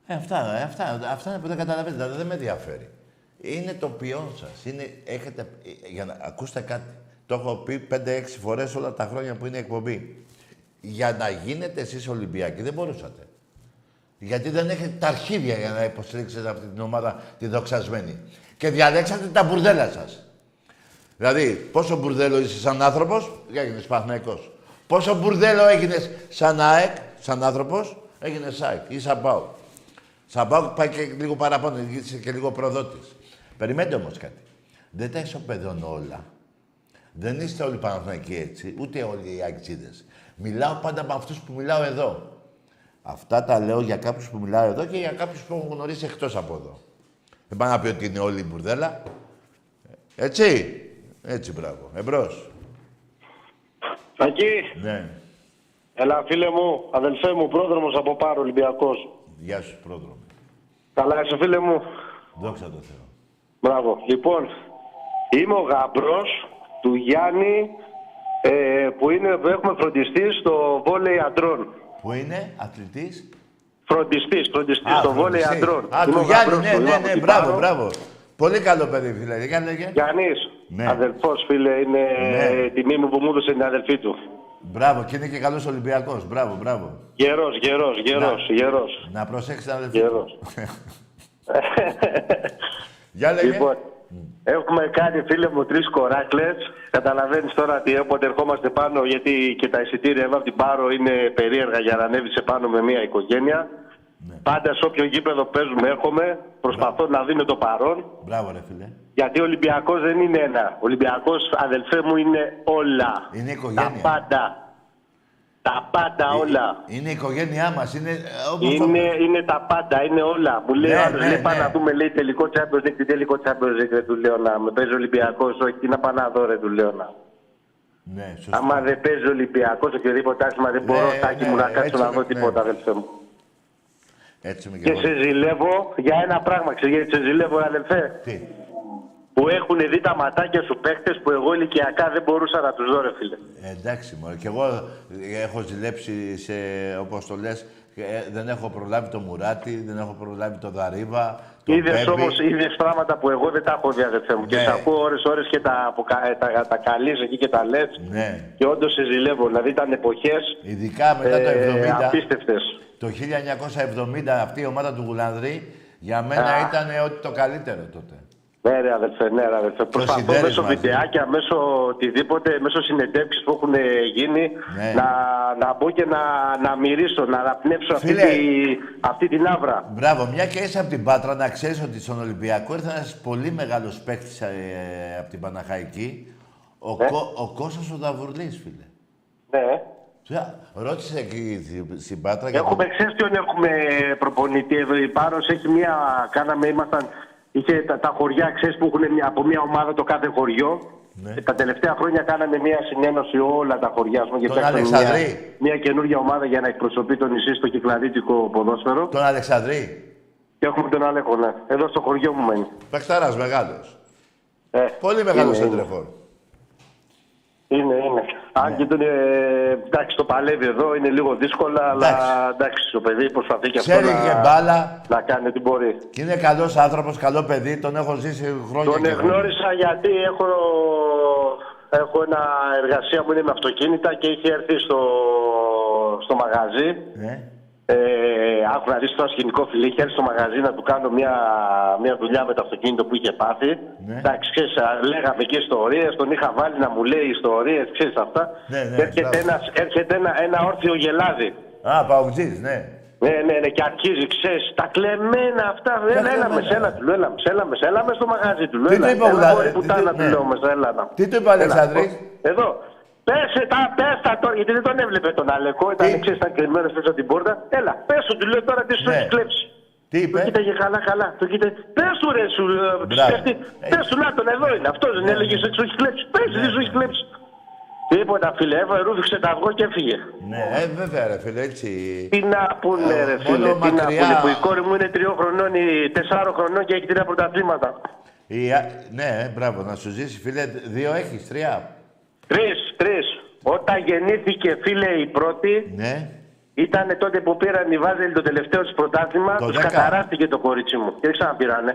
Ε, αυτά, ε, αυτά, αυτά είναι που δεν καταλαβαίνετε, δηλαδή δεν με ενδιαφέρει. Είναι το ποιόν σας. έχετε, ε, για να, ακούστε κάτι. Το έχω πει 5-6 φορές όλα τα χρόνια που είναι εκπομπή. Για να γίνετε εσείς Ολυμπιακοί δεν μπορούσατε. Γιατί δεν έχετε τα αρχίδια για να υποστηρίξετε αυτή την ομάδα τη δοξασμένη. Και διαλέξατε τα μπουρδέλα σας. Δηλαδή, πόσο μπουρδέλο είσαι σαν άνθρωπος, έγινε Παναθυναϊκό. Πόσο μπουρδέλο έγινες σαν ΑΕΚ, σαν άνθρωπος, έγινες ΣΑΕΚ ή σαν ΠΑΟ. Σαν ΠΑΟ πάει και λίγο παραπάνω, είσαι και λίγο προδότης. Περιμένετε όμως κάτι. Δεν τα ισοπεδώνω όλα. Δεν είστε όλοι Παναθηναϊκοί έτσι, ούτε όλοι οι Αγγλίδες. Μιλάω πάντα με αυτούς που μιλάω εδώ. Αυτά τα λέω για κάποιους που μιλάω εδώ και για κάποιους που έχουν γνωρίσει εκτός από εδώ. Δεν πάω να πει ότι είναι όλη η μπουρδέλα. Έτσι. Έτσι, μπράβο. Εμπρός. Ακή. Ναι. Έλα, φίλε μου, αδελφέ μου, πρόδρομος από Πάρο, Ολυμπιακός. Γεια σου, πρόδρομο. Καλά είσαι, φίλε μου. Δόξα τω Θεώ. Μπράβο. Λοιπόν, είμαι ο γαμπρός του Γιάννη ε, που, είναι, που έχουμε φροντιστεί στο βόλεϊ αντρών. Πού είναι, αθλητής; Φροντιστής, φροντιστής στο βόλεϊ αντρών. Α, του Γιάννη, ναι, ναι, ναι, μπράβο, μπράβο. Πολύ καλό παιδί, φίλε. Για λέγε. Γιάννης, Ναι. αδελφός, φίλε, είναι Ναι. τιμή μου που μου έδωσε την αδελφή του. Μπράβο, και είναι και καλός Ολυμπιακός. Μπράβο, μπράβο. Γερός, γερός, γερός, γερός. Να προσέξεις την αδελφή. *laughs* *laughs* Γερός. Για λέγε. Λοιπόν, έχουμε κάνει φίλε μου τρεις κοράκλες. Καταλαβαίνεις τώρα ότι όποτε ερχόμαστε πάνω, γιατί και τα εισιτήρια εδώ από την Πάρο είναι περίεργα για να ανέβεις σε πάνω με μια οικογένεια. Ναι. Πάντα σε όποιο γήπεδο παίζουμε έρχομαι. Προσπαθώ να δίνω το παρόν. Μπράβο, ρε φίλε. Γιατί ο Ολυμπιακός δεν είναι ένα. Ο Ολυμπιακός, αδελφέ μου, είναι όλα. Είναι οικογένεια. Τα πάντα. Τα πάντα όλα. Είναι η οικογένειά μας. Είναι ε, όπως Είναι, το... είναι τα πάντα, είναι όλα. Μου λέει Ναι, ο άλλος, ναι, λέει, πάμε ναι. να δούμε, λέει, τελικό Champions League, τι τελικό Champions League, ρε, του λέω να με παίζει Ολυμπιακός, όχι, τι να πάω να δω, ρε, του λέω να. Ναι, σωστά. Άμα δεν παίζει Ολυμπιακός, οποιοδήποτε άθλημα, δεν μπορώ, Ναι, τάκι ναι, μου, να ναι, κάτσω έτσι να με- δω ναι. τίποτα, αδελφέ μου. Έτσι είμαι και Και εγώ. σε ζηλεύω για ένα πράγμα, ξέρεις γιατί σε ζηλεύω, αδελφέ, Τι; Που έχουν δει τα ματάκια σου παίχτες που εγώ ηλικιακά δεν μπορούσα να τους δω, ρε, φίλε. Ε, εντάξει, μωρέ. Κι εγώ ε, έχω ζηλέψει σε, όπως το λες, ε, δεν έχω προλάβει το Μουράτι, δεν έχω προλάβει το Δαρίβα, το Είδες Πέμπι. όμως είδες πράγματα που εγώ δεν τα έχω δει, αδελφέ μου. Και Ναι. σε ακούω ώρες-ώρες και τα, αποκα- ε, τα, τα καλείς εκεί και τα λες. Ναι. Και όντως σε ζηλεύω. Δηλαδή ήταν εποχές Ειδικά μετά το ε, 70, απίστευτες. το 1970 αυτή η ομάδα του Γουλανδρή, για μένα Α. ήταν ό,τι το καλύτερο τότε. Ναι, ρε αδελφέ, ναι, ρε αδελφέ. Προσπαθώ συνδέσεις μέσω μαζί. βιντεάκια, μέσω οτιδήποτε, μέσω συνεντεύξεις που έχουν γίνει, Ναι. να, να μπω και να, να μυρίσω, να αναπνεύσω αυτή, Φίλε. τη, αυτή την άβρα. Μπράβο, μια και είσαι από την Πάτρα, να ξέρεις ότι στον Ολυμπιακό ήρθε ένας πολύ μεγάλος παίκτης ε, από την Παναχαϊκή, ο, Ναι. Κώ- ο Κώστας ο Δαβουρλής, φίλε. Ναι. Ποια- Ρώτησε εκεί στη- στην Πάτρα για Έχουμε, τον- ξέρεις ποιον έχουμε προπονητή εδώ; Η Πάρος έχει μια, κάναμε, ήμασταν, είχε τα, τα χωριά, ξέρεις που έχουν μια, από μια ομάδα το κάθε χωριό. Ναι. Ε, Τα τελευταία χρόνια κάναμε μια συνένωση όλα τα χωριά, ας πούμε, και Τον φτιάξαμε μια, Αλεξανδρή. μια καινούργια ομάδα για να εκπροσωπεί το νησί στο κυκλαδίτικο ποδόσφαιρο. τον Αλεξανδρή. Και έχουμε τον Αλέκο, ναι. Εδώ στο χωριό μου μένει. Παιχταράς μεγάλος. Ε, Πολύ μεγάλος είναι, σέντρεφορ. Είναι, είναι. Αν και τον, ε, εντάξει, το παλεύει εδώ, είναι λίγο δύσκολα, αλλά Εντάξει. εντάξει, το παιδί προσπαθεί και αυτό Ξέρει να, και μπάλα να κάνει ό,τι μπορεί. και είναι καλός άνθρωπος, καλό παιδί, τον έχω ζήσει χρόνια Τον και χρόνια. εγνώρισα γιατί έχω, έχω ένα εργασία μου είναι με αυτοκίνητα και είχε έρθει στο, στο μαγαζί. Ναι. Ε, άκου να δεις το σκηνικό φιλί, είχε έρθει στο μαγαζί να του κάνω μια, μια δουλειά με το αυτοκίνητο που είχε πάθει. Ναι. Εντάξει, ξέρεις, α, λέγαμε και ιστορίες, τον είχα βάλει να μου λέει ιστορίες, ξέρεις αυτά. Ναι, ναι, έρχεται μπράβο. ένας, έρχεται ένα, ένα όρθιο γελάδι. Α, Παουτζής, ναι. Ναι, ναι, ναι, και αρχίζει, ξέρεις, τα κλεμμένα αυτά. Έλα, έλα, κλεμμένα. μες, έλα, του λέω, έλα, μες, έλα, μες, έλα, μες στο μαγαζί του. λέω, Τι έλα, του είπε ο έλα, Γουλάδης, μωρή τι πουτάνα, του- του ναι. λέω, μες, έλα, να. Τι του είπε ο Έλα, Αλεξανδρής; Εδώ. Πέσε τα, πες τα τώρα, γιατί δεν τον έβλεπε τον Αλεκό, ήταν, Τι; ξέρεις, ήταν κρυμμένος πίσω από την πόρτα. Έλα, πες του, του λέω τώρα τι σου Ναι. έχεις κλέψει. Τι Το είπε; κοίταγε καλά, καλά. Το κοίταγε. Πες του ρε σου, ε, Μπράβο. σκεφτεί. Πες του να τον εδώ είναι. Αυτός δεν έλεγε ότι σου έχεις κλέψει. Πες του, τι σου έχεις κλέψει. Τίποτα φίλε, έβαλε, ρούφηξε τα αυγό και έφυγε. Ναι, ε, βέβαια ρε φίλε, έτσι. Τι να πούνε ρε Μόνο φίλε, τι να μακριά. πούνε. Που η κόρη μου είναι τριών χρονών ή τεσσάρων χρονών και έχει τρία πρωταθλήματα. Η, α- ναι, ε, μπράβο, να σου ζήσει φίλε, δύο έχεις, τρία. Τρεις, τρεις. Όταν γεννήθηκε φίλε η πρώτη, Ναι. Ήταν τότε που πήραν οι Βάζελοι το τελευταίο της πρωτάθλημα, Το τους 10. καταράστηκε το κορίτσι μου. Και δεν ξαναπήρανε.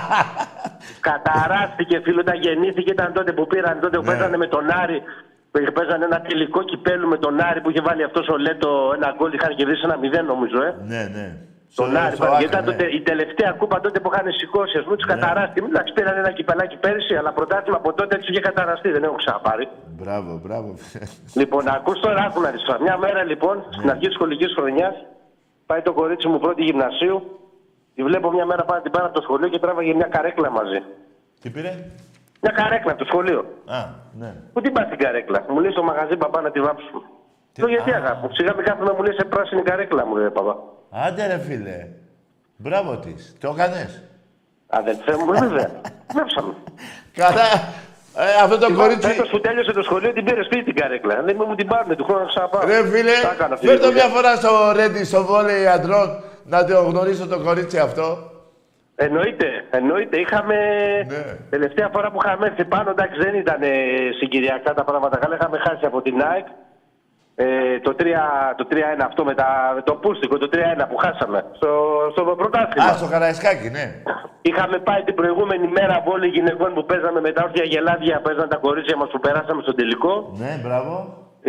*laughs* καταράστηκε, φίλο, όταν γεννήθηκε ήταν τότε που πήραν, τότε που Ναι. παίζανε με τον Άρη. που Παίζανε ένα τελικό κυπέλου με τον Άρη που είχε βάλει αυτός ο Λέτο ένα γκολ. Είχαν κερδίσει ένα μηδέν, νομίζω, ε. Ναι, ναι. Τον Στο- Άρη. στο γιατί άκρη, ήταν ναι. τότε η τελευταία κούπα τότε που είχαν σηκώσει. Α πούμε, τους καταράστηκε. Εντάξει, πήραν ένα κυπελάκι πέρυσι, αλλά πρωτάθλημα από τότε του είχε καταραστεί. Δεν έχω ξαναπάρει. Μπράβο, μπράβο. Λοιπόν, ακούς τώρα, άκου να δεις τώρα. Μια μέρα λοιπόν, στην αρχή της σχολικής χρονιάς, πάει το κορίτσι μου πρώτη γυμνασίου, τη βλέπω μια μέρα πάνω την πάρα από το σχολείο και τράβαγε μια καρέκλα μαζί. Τι πήρε; Μια καρέκλα από το σχολείο. Α, ναι. Πού την πας την καρέκλα, μου λέει στο μαγαζί παπά να τη βάψουμε. Τι- Λέω γιατί Α. αγάπη μου, σιγά μην κάθομαι μου λέει σε πράσινη καρέκλα μου λέει παπά. Άντε ρε φίλε. Μπράβο της. Το έκανες. Αδελφέ μου, βέβαια. Βάψαμε. Καλά. Ε, αυτό το κορίτσι... Φέτος που τέλειωσε το σχολείο την πήρε σπίτι την καρέκλα. Δεν μου την πάρουν του χρόνου να ξαναπάω. Ρε φίλε, Τα έκανα αυτή φέρ' τη το δουλειά. μια φορά στο Ρέντι, στο βόλεϊ αντρών, να το γνωρίσω το κορίτσι αυτό. Εννοείται, εννοείται. Είχαμε. Ναι. Τελευταία φορά που είχαμε έρθει πάνω, εντάξει, δεν ήταν ε, συγκυριακά τα πράγματα καλά. Είχαμε χάσει από την ΑΕΚ ε, το 3-1 το 3-1 αυτό με, τα, με το πούστικο, το 3-1 που χάσαμε στο, στο πρωτάθλημα. Α, στο Καραϊσκάκι, ναι. Είχαμε πάει την προηγούμενη μέρα βόλη γυναικών που παίζαμε με τα όρθια γελάδια, παίζαν τα κορίτσια μας που περάσαμε στο τελικό. Ναι, μπράβο.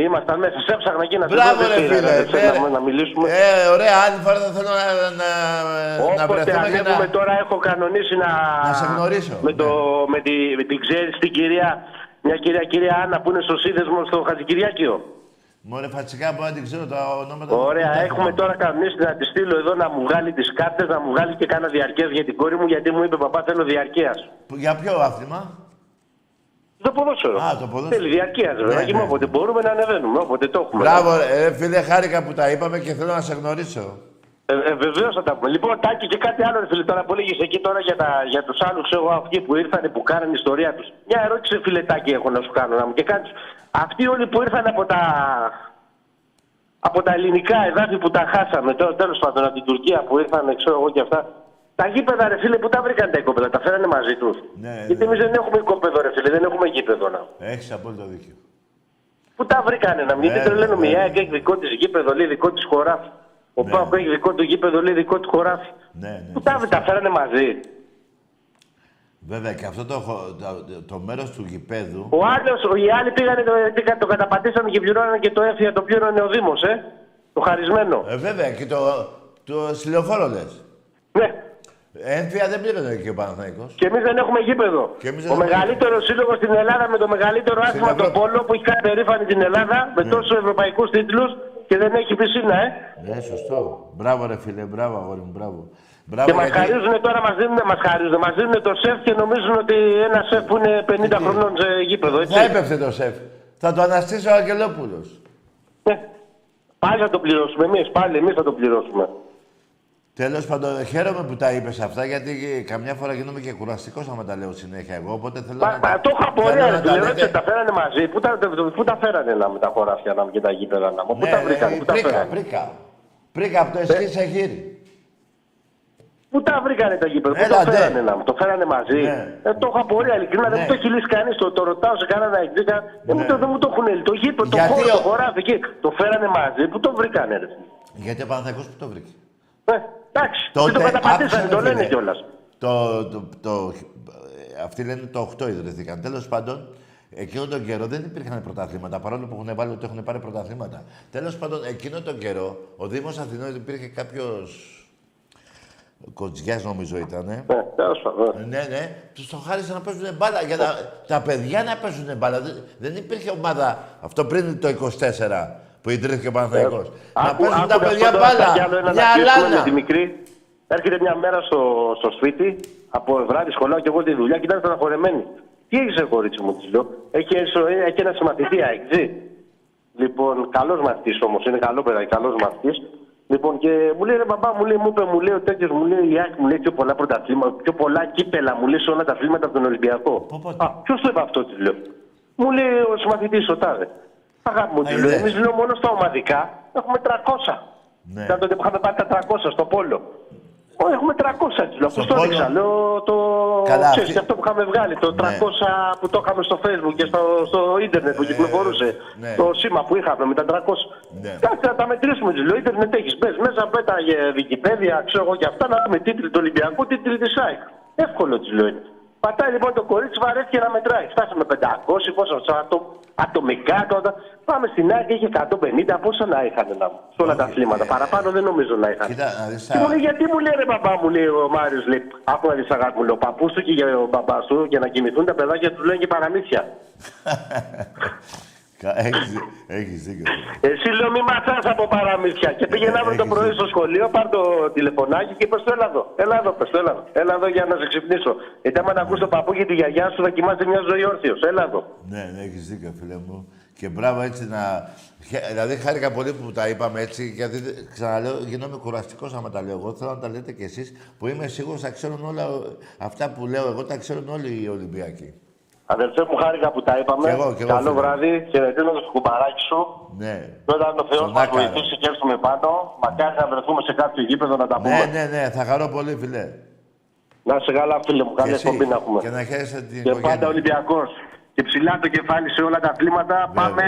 Ήμασταν μέσα, σε έψαχνα εκεί να σε Μπράβο δω, ρε δεν πήρα, φίλε. δεν θέλω Ναι, να, να μιλήσουμε. Ε, ωραία, άλλη φορά θα θέλω να, να, να Όποτε βρεθούμε και ανέβουμε να... τώρα έχω κανονίσει να... Να σε γνωρίσω, Με, το, ναι. με, τη, με την ξέρεις την κυρία, μια κυρία, κυρία Άννα που είναι στο σύνδεσμο στο Χατζικυριάκιο. Μωρέ, φατσικά μπορεί να την ξέρω τα ονόματα. Ωραία, δεν τα έχουμε θυμάμαι. τώρα κανονίσει να τη στείλω εδώ να μου βγάλει τις κάρτες, να μου βγάλει και κάνα διαρκές για την κόρη μου γιατί μου είπε παπά θέλω διαρκείας. Που- Για ποιο άθλημα; Το ποδόσφαιρο. Α, το ποδόσφαιρο. Θέλει διαρκείας βέβαια. Ναι, και ναι. όποτε μπορούμε να ανεβαίνουμε, όποτε το έχουμε. Μπράβο, ρε, φίλε, χάρηκα που τα είπαμε και θέλω να σε γνωρίσω. Ε, ε, Βεβαίως θα τα πούμε. Λοιπόν, Τάκη και κάτι άλλο, ρε φίλε, τώρα που έλεγες εκεί τώρα για, τα, για τους άλλους, εγώ αυτοί που ήρθαν που κάνανε ιστορία τους. Μια ερώτηση, φίλε Τάκη, έχω να σου κάνω. Να μου και κάνεις. Αυτοί όλοι που ήρθαν από τα, από τα ελληνικά εδάφη που τα χάσαμε, τώρα τέλος πάντων από την Τουρκία που ήρθαν, ξέρω εγώ και αυτά. Τα γήπεδα, ρε φίλε, που τα βρήκαν τα οικόπεδα, τα φέρανε μαζί τους. Ναι, Γιατί ναι. εμείς δεν έχουμε οικόπεδο, ρε φίλε, δεν έχουμε γήπεδο να. Έχεις απόλυτο δίκιο. Πού τα βρήκανε να μην Ναι, γιατί τρελαίνουμε. Η ναι. ΑΕΚ έχει δικό της γήπεδο, λέει δικό της χωράφι. Ο Ναι. Πάοκ έχει δικό του γήπεδο, λέει δικό του χωράφι. Ναι, ναι. Πού τα, τα φέρανε μαζί. Βέβαια και αυτό το, χω- το, το μέρος του γηπέδου... Ο άλλος, οι άλλοι πήγανε, το, πήγαν, το καταπατήσανε και πληρώνανε και το έφυγε, το πλήρωνε ο Δήμος, ε. Το χαρισμένο. Ε, βέβαια και το, το στυλοφόρο λες. Ναι. Ένφια δεν πλήρωνε εκεί ο Παναθηναϊκός. Και εμείς δεν έχουμε γήπεδο. Και εμείς δεν ο έχουμε μεγαλύτερος σύλλογος στην Ελλάδα με το μεγαλύτερο άθλημα, το Ευρώπη. Πόλο, που έχει κάνει περήφανη την Ελλάδα με τόσους ευρωπαϊκούς τίτλους και δεν έχει πισίνα, ε. Ναι, σωστό. Μπράβο ρε φίλε, μπράβο αγόρι μου, μπράβο. Μπράβο Και μας γιατί- χαρίζουν τώρα, μας δίνουν, μας χαρίζουν. Μας δίνουν το σεφ και νομίζουν ότι ένα σεφ που είναι 50 χρονών σε γήπεδο, έτσι. Θα έπεφτε το σεφ. Θα το αναστήσει ο Αγγελόπουλος. Ναι. Πάλι θα το πληρώσουμε εμείς, πάλι εμείς θα το πληρώσουμε. Τέλος πάντων, χαίρομαι που τα είπες αυτά γιατί καμιά φορά γίνομαι και κουραστικός άμα τα λέω συνέχεια εγώ. Οπότε θέλω Μα, να. μα, το είχα θέλω απορία, να ρε τα φίλε. λέτε- Ρώτησε, τα φέρανε μαζί. Πού τα, πού τα φέρανε να με τα χωράφια να, και τα γήπεδα να μου; Πού Ναι, τα ναι, βρήκανε, πού τα πρίκα, φέρανε; πρίκα. Πρίκα από το εσχύ σε χείρι. Πού τα βρήκανε τα γήπεδα, πού Έλα, το ντε. φέρανε να μου; Το φέρανε μαζί. Ναι. Ε, το είχα απορία, ειλικρινά. Δεν Ναι. μου το έχει λύσει κανείς. Το, το ρωτάω σε κανένα εκδίκα. Δεν, μου Ναι. το, δεν μου το έχουν λύσει. Το γήπεδο, το Γιατί χώρο, ο- το χωράφι εκεί. Το φέρανε μαζί. Πού το βρήκανε, ρε. Γιατί ο Παναθηναϊκός που το βρήκε; Ε, εντάξει, δεν το καταπατήσανε, άκουσε, το ρε, λένε φίλε. κιόλας. Το, το, το, ε, αυτοί λένε το 8 ιδρυθήκαν. Τέλος πάντων, εκείνο τον καιρό δεν υπήρχαν πρωταθλήματα παρόλο που έχουν βάλει ότι έχουν πάρει πρωταθλήματα. Τέλος πάντων, εκείνο τον καιρό ο Δήμος Αθηνών υπήρχε κάποιος. Κοτζιά νομίζω ήταν. Ναι, τέλος πάντων. Ναι, ναι, τους το χάρισε να παίζουν μπάλα. Για τα, τα παιδιά να παίζουν μπάλα. Δεν, δεν υπήρχε ομάδα αυτό πριν το 24 που ιδρύθηκε ο Παναθηναϊκός. να Άκου- παίζουν άκου τα να παιδιά πω τώρα μπάλα. κι άλλο ένα Μια να κλείσουμε λάνα. με τη μικρή. Έρχεται μια μέρα στο, στο σπίτι, από βράδυ σχολάω και εγώ τη δουλειά και ήταν στεναχωρεμένη. Τι έχεις κορίτσι μου, της λέω. Έχει, έχει ένα συμμαθητή, αεξή. Λοιπόν, καλός μαθητής όμως, είναι καλό παιδάκι, καλός μαθητής. Λοιπόν, και μου λέει ρε μπαμπά, μου λέει, μου είπε, μου λέει ο τέτοιος, μου λέει η ΑΕΚ μου λέει πιο πολλά πρωταθλήματα, πιο πολλά κύπελα, μου λέει σε όλα τα αθλήματα από τον Ολυμπιακό. Πω, πω, τι. Α, ποιος το είπε αυτό, της λέω. Μου λέει ο συμμαθητής ο Τάδε. Αγάπη μου, τη Α, λέω, είδες. εμείς λέω μόνο στα ομαδικά έχουμε 300. Ναι. Ήταν τότε που είχαμε πάρει τα 300 στο πόλο. Ω, έχουμε με 300 έτσι λέω. Στο Πώς το πόλο. έδειξα. Λέω το. Καλά, ξέρεις, αυτή- αυτό που είχαμε βγάλει. Το 300 που το είχαμε στο facebook και στο, στο ίντερνετ που κυκλοφορούσε. ναι. Το σήμα που είχαμε με τα 300. Ναι. Κάτσε να τα μετρήσουμε. Του λέω: Ιντερνετ έχεις. Μπες μέσα, πέταγε Wikipedia, ξέρω εγώ και αυτά. Να δούμε τίτλοι του Ολυμπιακού, τίτλοι της ΣΑΙΚ. Εύκολο της λέω είναι. Πατάει λοιπόν το κορίτσι, βαρέθηκε να μετράει. Φτάσαμε 500, πόσα ατο, ατομικά τότε. Πάμε στην ΑΕΚ, είχε 150, πόσα να είχαν να μου. Σε όλα τα αθλήματα. Παραπάνω δεν νομίζω να είχαν. Κοίτα, να δεις Και μου λέει, τα... γιατί μου λέει ρε μπαμπά μου, λέει ο Μάριος, λέει, άκου να δεις αγάπη μου, λέει, ο παππούς του και για ο μπαμπάς του, για να κοιμηθούν τα παιδάκια τους λένε και παραμύθια. *laughs* Κα- Έχεις, έχεις δίκιο. Εσύ λέω μη μαθάς από παραμύθια. Και πήγαινε αύριο το Έχεις πρωί δίκιο. στο σχολείο, πάρ το τηλεφωνάκι και πες το έλα εδώ. Έλα εδώ, πες το έλα εδώ. Έλα εδώ για να σε ξυπνήσω. Γιατί άμα να ακούς το παππού και τη γιαγιά σου θα κοιμάσαι μια ζωή όρθιος. Έλα εδώ. Ναι, ναι, έχεις δίκιο, φίλε μου. Και μπράβο έτσι να... χε- Δηλαδή, χάρηκα πολύ που τα είπαμε έτσι, γιατί δε- ξαναλέω, γίνομαι κουραστικός άμα τα λέω εγώ. Θέλω να τα λέτε κι εσείς, που είμαι σίγουρος θα ξέρουν όλα αυτά που λέω εγώ, τα ξέρουν όλοι οι Ολυμπιακοί. Αδερφέ μου, χάρηκα που τα είπαμε. Κι εγώ, κι εγώ, Καλό φίλε. βράδυ. Χαιρετίζω το κουμπαράκι σου. Ναι. Και όταν ο Θεός Στον μας Άκαρα. βοηθήσει και έρθουμε πάνω, μακάρι να βρεθούμε σε κάποιο γήπεδο να τα πούμε. Ναι, ναι, ναι, θα χαρώ πολύ, φιλέ. Να σε καλά, φίλε μου, Και καλή εσύ. εκπομπή να έχουμε. Και να χαίρεσαι την Και οικογένεια. πάντα Ολυμπιακός. Και ψηλά το κεφάλι σε όλα τα αθλήματα. Πάμε,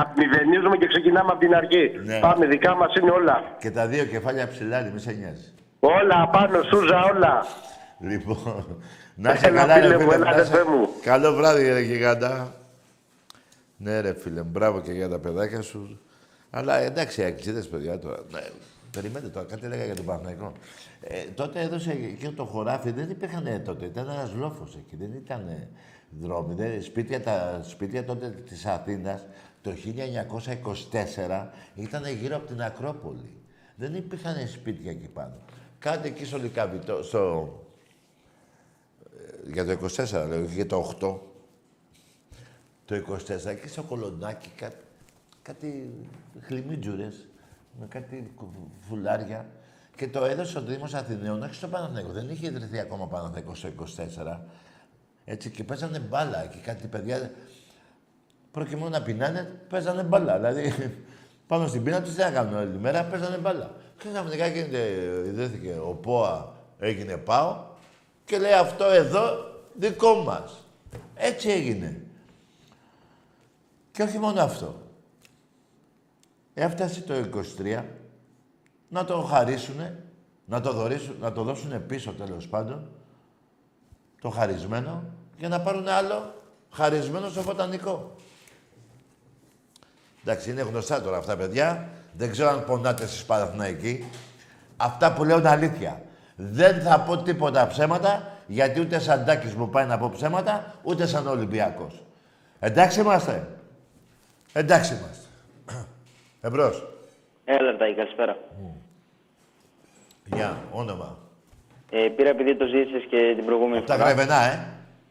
α- μηδενίζουμε και ξεκινάμε από την αρχή. Ναι. Πάμε, δικά μας είναι όλα. Και τα δύο κεφάλια ψηλά, μη σε νοιάζει. Όλα πάνω, Σούζα, όλα. Λοιπόν, να είσαι Έλα, καλά, φίλε ρε μου, φίλε. έλα, να είσαι- αδερφέ μου. Καλό βράδυ, ρε γιγάντα. Ναι, ρε φίλε, μου, μπράβο και για τα παιδάκια σου. Αλλά εντάξει, αξίδες παιδιά τώρα. Ναι, περιμένετε τώρα, κάτι έλεγα για τον Παναθηναϊκό. Ε, τότε έδωσε και το χωράφι, δεν υπήρχαν τότε. Ήταν ένας λόφος εκεί, δεν ήταν δρόμοι. Δεν, σπίτια, τα σπίτια τότε της Αθήνας το 1924 ήταν γύρω από την Ακρόπολη. Δεν υπήρχαν σπίτια εκεί πάνω. Κάτι εκεί στο Λικαβιτό, στο, για το 24 λέω, για το 8. Το 24 και στο κολονάκι κάτι, κάτι χλιμίτζουρες με κάτι κου- φουλάρια και το έδωσε ο Δήμος Αθηναίων, όχι στο Παναθηναϊκό. Δεν είχε ιδρυθεί ακόμα Παναθηναϊκό στο 24. Έτσι και παίζανε μπάλα και κάτι παιδιά προκειμένου να πεινάνε, παίζανε μπάλα. Δηλαδή, *laughs* πάνω στην πείνα τους δεν έκαναν όλη μέρα, παίζανε μπάλα. Και ξαφνικά γίνεται, ιδρύθηκε ο ΠΟΑ, έγινε ΠΑΟ και λέει αυτό εδώ δικό μας. Έτσι έγινε. Και όχι μόνο αυτό. Έφτασε το 23 να το χαρίσουνε, να το, δωρήσουν, να το δώσουν πίσω τέλος πάντων, το χαρισμένο, για να πάρουν άλλο χαρισμένο στο βοτανικό. Εντάξει, είναι γνωστά τώρα αυτά, παιδιά. Δεν ξέρω αν πονάτε εσείς Παναθηναϊκοί. Αυτά που λέω είναι αλήθεια. Δεν θα πω τίποτα ψέματα, γιατί ούτε σαν Τάκης μου πάει να πω ψέματα, ούτε σαν Ολυμπιακός. Εντάξει είμαστε. Εντάξει είμαστε. *clears throat* Εμπρός. Έλα, Τάκη, καλησπέρα. Γεια, όνομα. Ε, πήρα επειδή το ζήτησες και την προηγούμενη Τα φορά. γρεβενά, ε.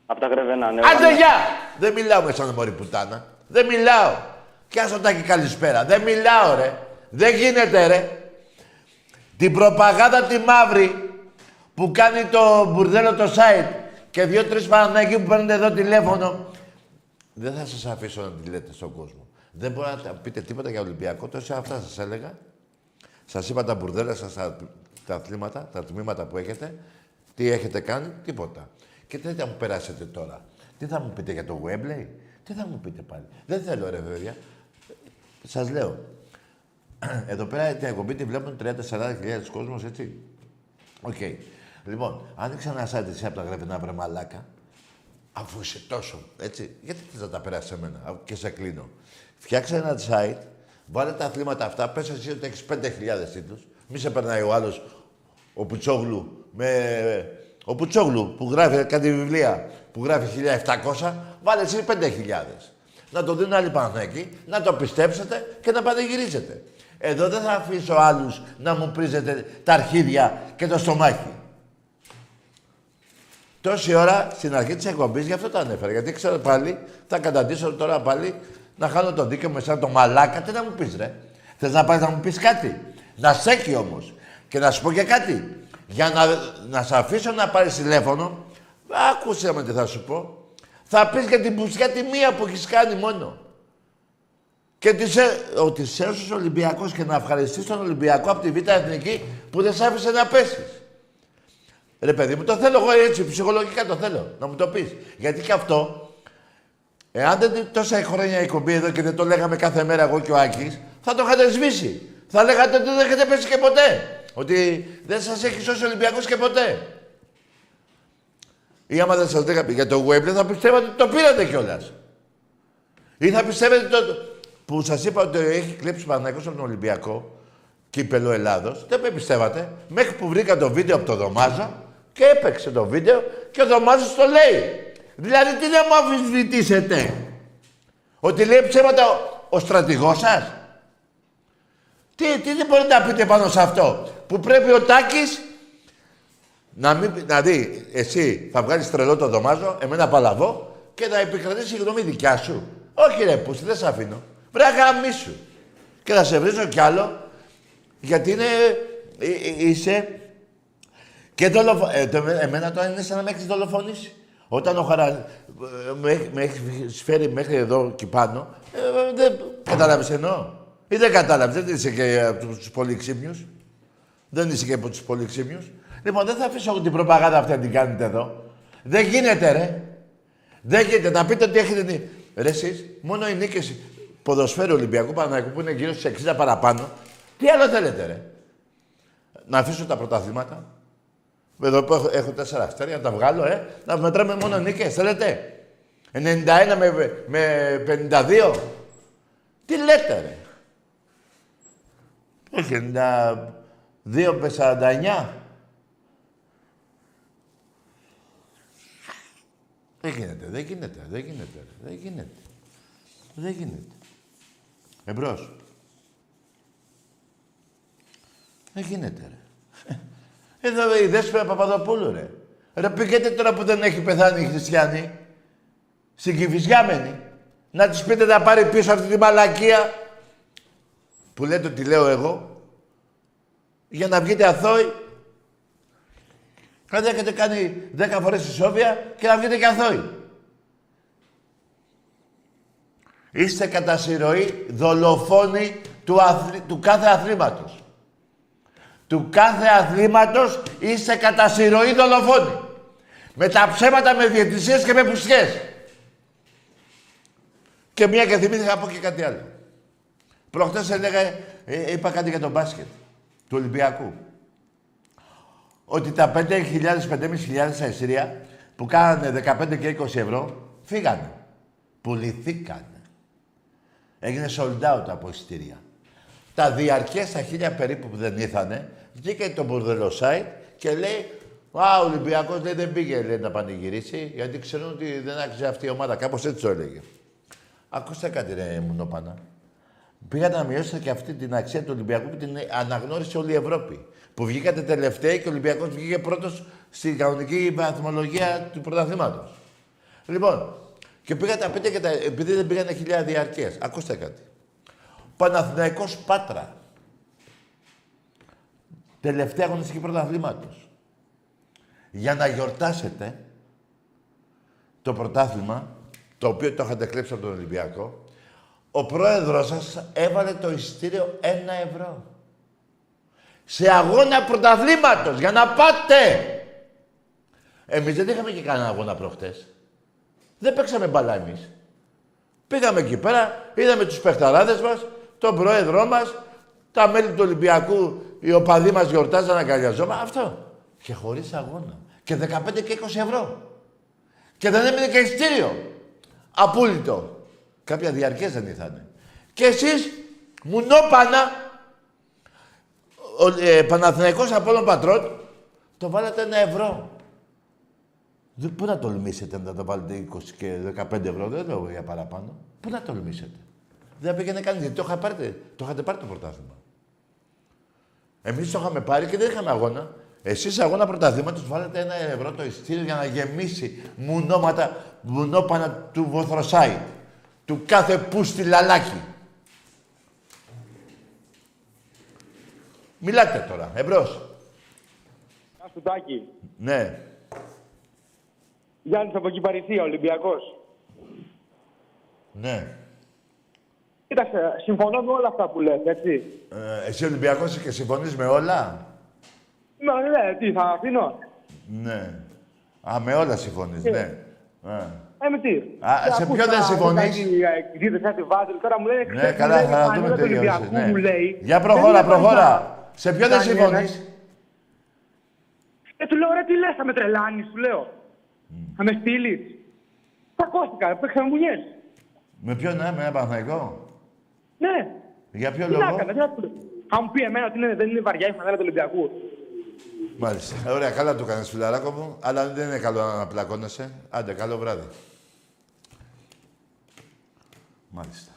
Από τα γρεβενά, ναι. Άντε, Πάμε. γεια! Δεν μιλάω με σαν μωρή πουτάνα. Δεν μιλάω. Κι άσο τάκι καλησπέρα. Δεν μιλάω, ρε. Δεν γίνεται, ρε. Την προπαγάνδα τη μαύρη που κάνει το μπουρδέλο το site και δύο-τρεις Παναθηναϊκοί που παίρνουν εδώ τηλέφωνο. Δεν θα σας αφήσω να τη λέτε στον κόσμο. Δεν μπορείτε να τα πείτε τίποτα για Ολυμπιακό. Τόσο αυτά σας έλεγα. Σας είπα τα μπουρδέλα σας, τα, τα αθλήματα, τα τμήματα που έχετε. Τι έχετε κάνει, τίποτα. Και τι θα μου περάσετε τώρα; Τι θα μου πείτε για το Webley, τι θα μου πείτε πάλι; Δεν θέλω ρε παιδιά. Σας λέω. Εδώ πέρα την εκπομπή τη βλέπουν 30-40 χιλιάδες κόσμος, έτσι. Οκ. Λοιπόν, άνοιξα ένα site εσύ από τα Γρεβενά βρε μαλάκα. Αφού είσαι τόσο, έτσι. Γιατί θες να τα περάσεις σε μένα αφού και σε κλείνω. Φτιάξε ένα site, βάλε τα αθλήματα αυτά, πες εσύ ότι έχεις 5.000 τίτλους. Μη σε περνάει ο άλλος, ο Πουτσόγλου, με... Ο Πουτσόγλου που γράφει κάτι βιβλία που γράφει 1.700, βάλε εσύ 5.000. Να το δίνουν άλλοι Παναθηναϊκοί, να το πιστέψετε και να πανηγυρίζετε. Εδώ δεν θα αφήσω άλλους να μου πρίζετε τα αρχίδια και το στομάχι. Τόση ώρα στην αρχή της εκπομπής, γι' αυτό το ανέφερα. Γιατί ξέρω πάλι, θα καταντήσω τώρα πάλι να χάνω το δίκαιο με σαν το μαλάκα. Τι να μου πεις, ρε. Θες να πάει να μου πεις κάτι. Να στέκει όμως. Και να σου πω και κάτι. Για να, να σε αφήσω να πάρεις τηλέφωνο, άκουσε με τι θα σου πω. Θα πεις για την πουσιά τη μία που έχεις κάνει μόνο. Και τις, έ- ότι σε έσωσε ο Ολυμπιακός και να ευχαριστείς τον Ολυμπιακό από τη Β' Εθνική που δεν σ' άφησε να πέσεις. Ρε παιδί μου, το θέλω εγώ έτσι, ψυχολογικά το θέλω. Να μου το πεις. Γιατί και αυτό, εάν δεν τόσα χρόνια η εκπομπή εδώ και δεν το λέγαμε κάθε μέρα εγώ και ο Άκης, θα το είχατε σβήσει. Θα λέγατε ότι δεν έχετε πέσει και ποτέ. Ότι δεν σας έχει σώσει ο Ολυμπιακός και ποτέ. Ή άμα δεν σας λέγαμε για το Wembley θα πιστεύατε ότι το πήρατε κιόλας. Ή θα πιστεύετε το... που σας είπα ότι έχει κλέψει ο Παναγιώτος από τον Ολυμπιακό, κύπελο Ελλάδος, δεν με πιστεύατε. Μέχρι που βρήκα το βίντεο από το Δωμάζο και έπαιξε το βίντεο και ο Δωμάζος το λέει. Δηλαδή τι να μου αμφισβητήσετε; Ότι λέει ψέματα ο, ο στρατηγός σας; Τι, τι δεν μπορείτε να πείτε πάνω σε αυτό; Που πρέπει ο Τάκης να μην... Δηλαδή, εσύ θα βγάλεις τρελό το δωμάζο, εμένα παλαβό και θα επικρατήσει η γνώμη δικιά σου. Όχι ρε πούστη, δεν σε αφήνω. Βρε σου. Και θα σε βρίζω κι άλλο, γιατί είναι... Ε, ε, είσαι... Και δολοφο... ε, το, εμένα τώρα είναι σαν να με έχεις δολοφονήσει. Όταν ο Χαρα... Ε, με, με έχεις φέρει μέχρι εδώ και πάνω, ε, δεν κατάλαβες εννοώ. Ή δεν κατάλαβες, δεν είσαι και από τους πολυξήμιους. Δεν είσαι και από τους πολυξήμιους. Λοιπόν, δεν θα αφήσω την προπαγάνδα αυτή να την κάνετε εδώ. Δεν γίνεται, ρε. Δεν γίνεται. Να πείτε ότι έχετε. Ρε, εσείς, μόνο οι νίκες ποδοσφαίρου Ολυμπιακού Παναγικού που είναι γύρω στι 60 παραπάνω. Τι άλλο θέλετε, ρε; Να αφήσω τα πρωταθλήματα. Εδώ που έχω, έχω τέσσερα αστέρια, να τα βγάλω, ε. Να μετράμε μόνο νίκες. Θέλετε. 91 με, με 52. Τι λέτε, ρε. Όχι, 92 με 49. Δεν γίνεται, δεν γίνεται, δεν γίνεται, δεν γίνεται. Δεν γίνεται. Εμπρός. Δεν γίνεται, ρε. Εδώ η Δέσποινα Παπαδοπούλου, ρε. Ρε πήγαινε τώρα που δεν έχει πεθάνει η Χριστιανή. Στην Κηφισιάμενη. Να της πείτε να πάρει πίσω αυτή τη μαλακία που λέτε ότι λέω εγώ, για να βγείτε αθώοι. Κάτι έχετε κάνει δέκα φορές ισόβια και να βγείτε και αθώοι. Είστε κατά συρροή δολοφόνοι του, του κάθε αθλήματος. Του κάθε αθλήματος είστε κατά συρροή δολοφόνοι. Με τα ψέματα, με διαιτησίες και με πουσιές. Και μία και θυμήθηκα να πω και κάτι άλλο. Προχτές έλεγα, ε, είπα κάτι για τον μπάσκετ του Ολυμπιακού. Ότι τα 5.000-5.500 εισιτήρια που κάνανε 15 και 20 ευρώ, φύγανε. Πουληθήκανε. Έγινε sold out από εισιτήρια. Τα διαρκές τα χίλια περίπου που δεν ήρθανε, βγήκε το μπουρδελό site και λέει Α, ο Ολυμπιακός δεν πήγε λέει, να πανηγυρίσει, γιατί ξέρουν ότι δεν άξιζε αυτή η ομάδα. Κάπως έτσι το έλεγε. Ακούστε κάτι, ρε Μουνόπανα. Πήγατε να μειώσετε και αυτή την αξία του Ολυμπιακού που την αναγνώρισε όλη η Ευρώπη. Που βγήκατε τελευταίοι και ο Ολυμπιακός βγήκε πρώτος στην κανονική βαθμολογία του πρωταθλήματος. Λοιπόν, και πήγατε να πείτε και τα, επειδή δεν πήγανε χιλιάδες διαρκές. Ακούστε κάτι. Παναθηναϊκός Πάτρα. Τελευταία αγωνιστική πρωταθλήματος. Για να γιορτάσετε το πρωτάθλημα, το οποίο το είχατε κλέψει από τον Ολυμπιακό, ο πρόεδρος σας έβαλε το εισιτήριο ένα ευρώ. Σε αγώνα πρωταθλήματος, για να πάτε. Εμείς δεν είχαμε και κανένα αγώνα προχτές. Δεν παίξαμε μπαλά εμείς. Πήγαμε εκεί πέρα, είδαμε τους παιχταράδες μας, τον πρόεδρό μας, τα μέλη του Ολυμπιακού, οι οπαδοί μας γιορτάζαν αγκαλιαζόμα. Αυτό. Και χωρίς αγώνα. Και 15 και 20 ευρώ. Και δεν έμεινε και ειστήριο. Απούλητο. Κάποια διαρκές δεν ήρθανε. Και εσείς, μουνόπανα, ο ε, Παναθηναϊκός Απόλλων Πατρών, το βάλατε ένα ευρώ. Δεν, πού να τολμήσετε να το βάλετε 20 και 15 ευρώ, δεν λέω για παραπάνω. Πού να τολμήσετε. Δεν πήγαινε κανείς, γιατί το, είχα πάρει, το είχατε πάρει το πρωτάθλημα. Εμείς το είχαμε πάρει και δεν είχαμε αγώνα. Εσείς αγώνα πρωταθλήματος βάλετε ένα ευρώ το ειστήριο για να γεμίσει μουνόματα, μουνόπανα του Βοθροσάιτ του κάθε πούστη λαλάκι. Μιλάτε τώρα, εμπρός. Γεια σου Τάκη. Ναι. Γιάννης από Κυπαριστία, Ολυμπιακός. Ναι. Κοίταξε, συμφωνώ με όλα αυτά που λες, έτσι. Ε, εσύ Ολυμπιακός και συμφωνείς με όλα; Ναι, ναι, τι, θα αφήνω. Ναι. Α, με όλα συμφωνείς, ναι. Α. Ε, με τι; Α, Και σε ακούς ποιο δεν τα- συμφωνείς; κάτι, ε, Εκδίδες κάτι βάζελ. Τώρα μου λένε, Ναι, ξέρεις, καλά, μου λέει, θα η δούμε φανέλα του τελειώσεις. Ολυμπιακού, Ναι. μου λέει. Για δεν προχώρα, είναι προχώρα. βαριά. Σε ποιο δεν Κάνει συμφωνείς; ένας- Ε, του λέω, ρε, τι λες, θα με τρελάνεις, του λέω. Θα με στείλεις. Τσακώστηκα, παίξαμε μουνιές. Με ποιον, ναι, με ένα Παναθηναϊκό; Ναι. Για ποιο Τι να λόγο; έκανα, τι να του λέω. Θα μου πει εμένα ότι είναι- δεν είναι βαριά η φανέλα του Ολυμπιακού. Μάλιστα. Ωραία, καλά το κάνεις, φιλαράκο μου. Αλλά δεν είναι καλό να πλακώνεσαι. Άντε, καλό βράδυ. Μάλιστα.